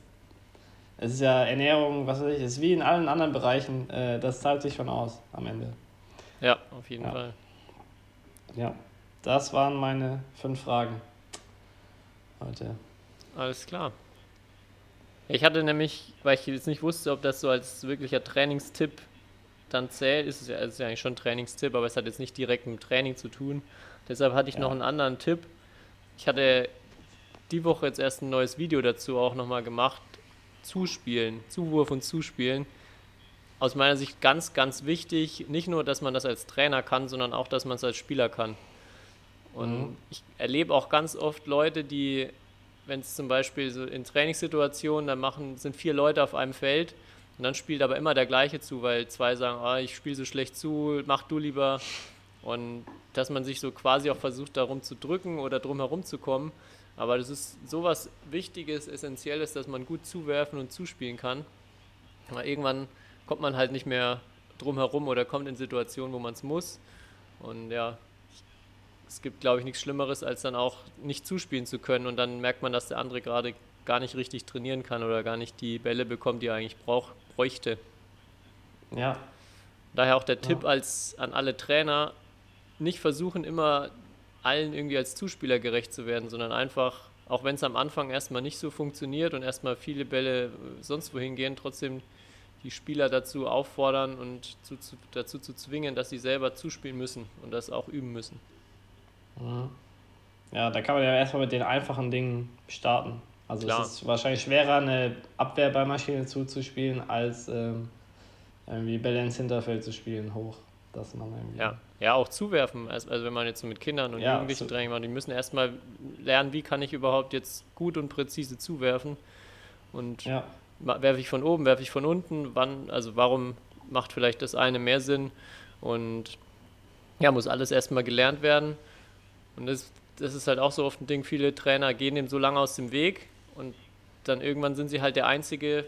es ist ja Ernährung, was weiß ich, es ist wie in allen anderen Bereichen, äh, das zahlt sich schon aus am Ende. Ja, auf jeden Ja. Fall. Ja, das waren meine fünf Fragen heute. Alles klar. Ich hatte nämlich, weil ich jetzt nicht wusste, ob das so als wirklicher Trainingstipp dann zählt, ist es ja, ist ja eigentlich schon ein Trainingstipp, aber es hat jetzt nicht direkt mit Training zu tun. Deshalb hatte ich Ja. noch einen anderen Tipp. Ich hatte die Woche jetzt erst ein neues Video dazu auch nochmal gemacht. Zuspielen, Zuwurf und Zuspielen. Aus meiner Sicht ganz, ganz wichtig. Nicht nur, dass man das als Trainer kann, sondern auch, dass man es als Spieler kann. Und Mhm. ich erlebe auch ganz oft Leute, die, wenn es zum Beispiel so in Trainingssituationen, dann machen, sind vier Leute auf einem Feld und dann spielt aber immer der gleiche zu, weil zwei sagen, ah, ich spiele so schlecht zu, mach du lieber. Und dass man sich so quasi auch versucht, darum zu drücken oder drum herum zu kommen. Aber das ist sowas Wichtiges, Essentielles, dass man gut zuwerfen und zuspielen kann. Aber irgendwann kommt man halt nicht mehr drum herum oder kommt in Situationen, wo man es muss. Und ja, es gibt, glaube ich, nichts Schlimmeres, als dann auch nicht zuspielen zu können. Und dann merkt man, dass der andere gerade gar nicht richtig trainieren kann oder gar nicht die Bälle bekommt, die er eigentlich brauch, bräuchte. Ja, Daher auch der Tipp als an alle Trainer, nicht versuchen immer allen irgendwie als Zuspieler gerecht zu werden, sondern einfach, auch wenn es am Anfang erstmal nicht so funktioniert und erstmal viele Bälle äh, sonst wohin gehen, trotzdem die Spieler dazu auffordern und zu, zu, dazu zu zwingen, dass sie selber zuspielen müssen und das auch üben müssen. ja, da kann man ja erstmal mit den einfachen Dingen starten. Also Klar. es ist wahrscheinlich schwerer, eine Abwehrballmaschine zuzuspielen, als ähm, irgendwie Bälle ins Hinterfeld zu spielen, hoch. Dass man irgendwie. Ja, ja auch zuwerfen. Also, wenn man jetzt so mit Kindern und Ja, Jugendlichen Training macht, die müssen erstmal lernen, wie kann ich überhaupt jetzt gut und präzise zuwerfen. Und Ja, werfe ich von oben, werfe ich von unten, wann, also warum macht vielleicht das eine mehr Sinn und ja, muss alles erstmal gelernt werden. Und das, das ist halt auch so oft ein Ding, viele Trainer gehen dem so lange aus dem Weg und dann irgendwann sind sie halt der Einzige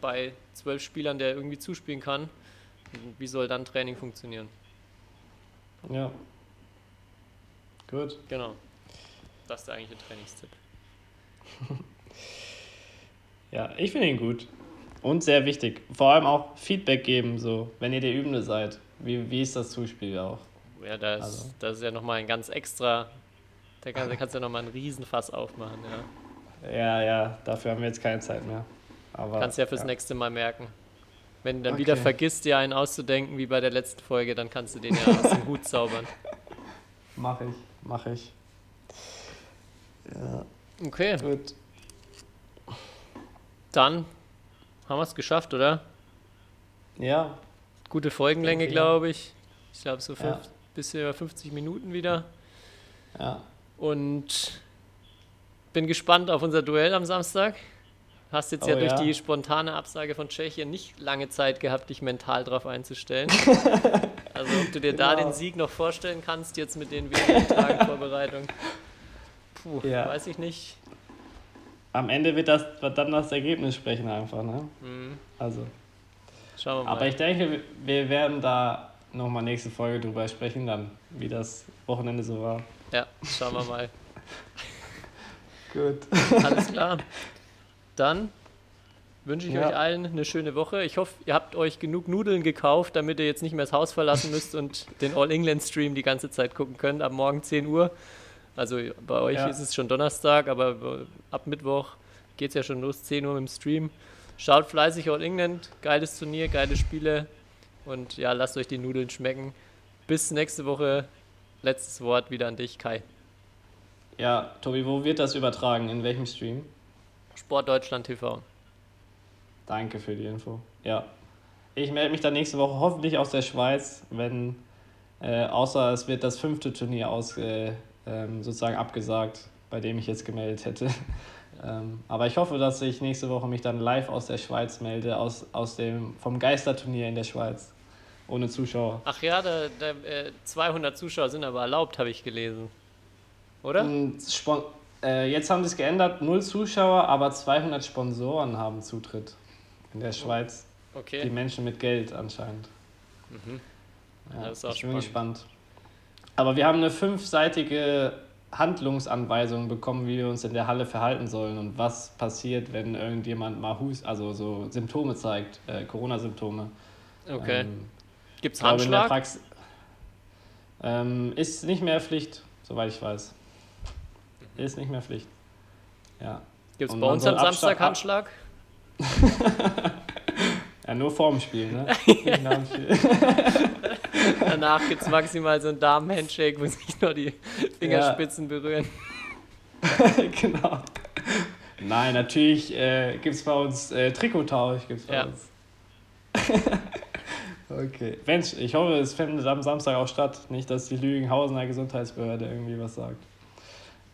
bei zwölf Spielern, der irgendwie zuspielen kann. Und wie soll dann Training funktionieren? ja. Gut. Genau. Das ist der eigentliche Trainingstipp. Ja, ich finde ihn gut. Und sehr wichtig. Vor allem auch Feedback geben, so, wenn ihr der Übende seid. Wie, wie ist das Zuspiel auch? Ja, das, Also. das ist ja nochmal ein ganz extra, da, kann, da kannst du ja nochmal einen Riesenfass aufmachen, ja. Ja, ja, dafür haben wir jetzt keine Zeit mehr. Aber, Kannst du ja fürs ja. nächste Mal merken. Wenn du dann Okay. wieder vergisst, dir einen auszudenken, wie bei der letzten Folge, dann kannst du den ja aus dem Hut zaubern. Mach ich, mach ich. Ja, Okay, gut. dann haben wir es geschafft, oder? Ja, Gute Folgenlänge, ja. glaube ich. Ich glaube, so Ja. fünf, bisschen über 50 Minuten wieder. ja. Und bin gespannt auf unser Duell am Samstag. Hast jetzt ja Oh durch ja. die spontane Absage von Tschechien nicht lange Zeit gehabt, dich mental drauf einzustellen. also ob du dir da Genau. den Sieg noch vorstellen kannst, jetzt mit den wenigen Tagen Vorbereitung. Puh, Ja. weiß ich nicht. Am Ende wird das wird dann das Ergebnis sprechen einfach, ne? Mhm. Also. Schauen wir mal. Aber ich denke, wir werden da nochmal nächste Folge drüber sprechen, dann, wie das Wochenende so war. ja, schauen wir mal. Gut. Alles klar. Dann wünsche ich Ja. euch allen eine schöne Woche. Ich hoffe, ihr habt euch genug Nudeln gekauft, damit ihr jetzt nicht mehr das Haus verlassen müsst und den All-England-Stream die ganze Zeit gucken könnt. Ab morgen 10 Uhr. Also bei euch Ja. ist es schon Donnerstag, aber ab Mittwoch geht es ja schon los, 10 Uhr mit dem Stream. Schaut fleißig All England. Geiles Turnier, geile Spiele. Und ja, lasst euch die Nudeln schmecken. Bis nächste Woche. Letztes Wort wieder an dich, Kai. Ja, Tobi, wo wird das übertragen? In welchem Stream? Sport Deutschland TV. Danke für die Info. Ja. Ich melde mich dann nächste Woche hoffentlich aus der Schweiz, wenn, äh, außer es wird das fünfte Turnier aus, äh, ähm, sozusagen abgesagt, bei dem ich jetzt gemeldet hätte. ähm, aber ich hoffe, dass ich nächste Woche mich dann live aus der Schweiz melde, aus, aus dem, vom Geisterturnier in der Schweiz. Ohne Zuschauer. Ach ja, da, da, äh, 200 Zuschauer sind aber erlaubt, habe ich gelesen. Oder? Und Spon äh, jetzt haben sie es geändert, null Zuschauer, aber 200 Sponsoren haben Zutritt in der Schweiz. Die Okay. Menschen mit Geld anscheinend. Ja, Das ist auch ich bin spannend. gespannt. Aber wir haben eine fünfseitige Handlungsanweisung bekommen, wie wir uns in der Halle verhalten sollen und was passiert, wenn irgendjemand mal Hus, also so Symptome zeigt, äh, Corona-Symptome. Okay. Ähm, in der Handschlag? Praxis ähm, ist nicht mehr Pflicht, soweit ich weiß. Ist nicht mehr Pflicht. Ja. Gibt's und bei uns am Samstag Handschlag? ja, nur vorm Spiel, ne? Danach gibt's maximal so einen Damen-Handshake, wo sich nur die Fingerspitzen berühren. genau. Nein, natürlich äh, gibt es bei uns äh, Trikottausch. Gibt's bei Ja. uns. okay. Mensch, ich hoffe, es findet am Samstag auch statt. Nicht, dass die Lügenhausener Gesundheitsbehörde irgendwie was sagt.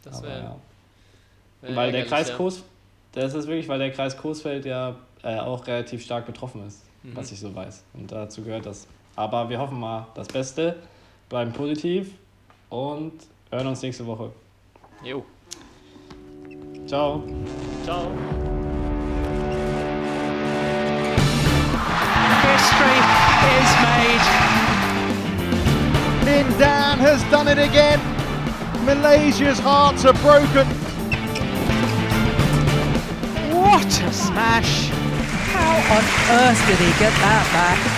Das wäre. ja. wär Weil der Kreis ja. Coes, das ist wirklich, weil der Kreis Coesfeld ja äh, auch relativ stark betroffen ist, Mhm. was ich so weiß. Und dazu gehört das. Aber wir hoffen mal das Beste, bleiben positiv und hören uns nächste Woche. Jo. Ciao. Ciao. History is made. Lin Dan has done it again. Malaysia's hearts are broken. What a smash! How on earth did he get that back?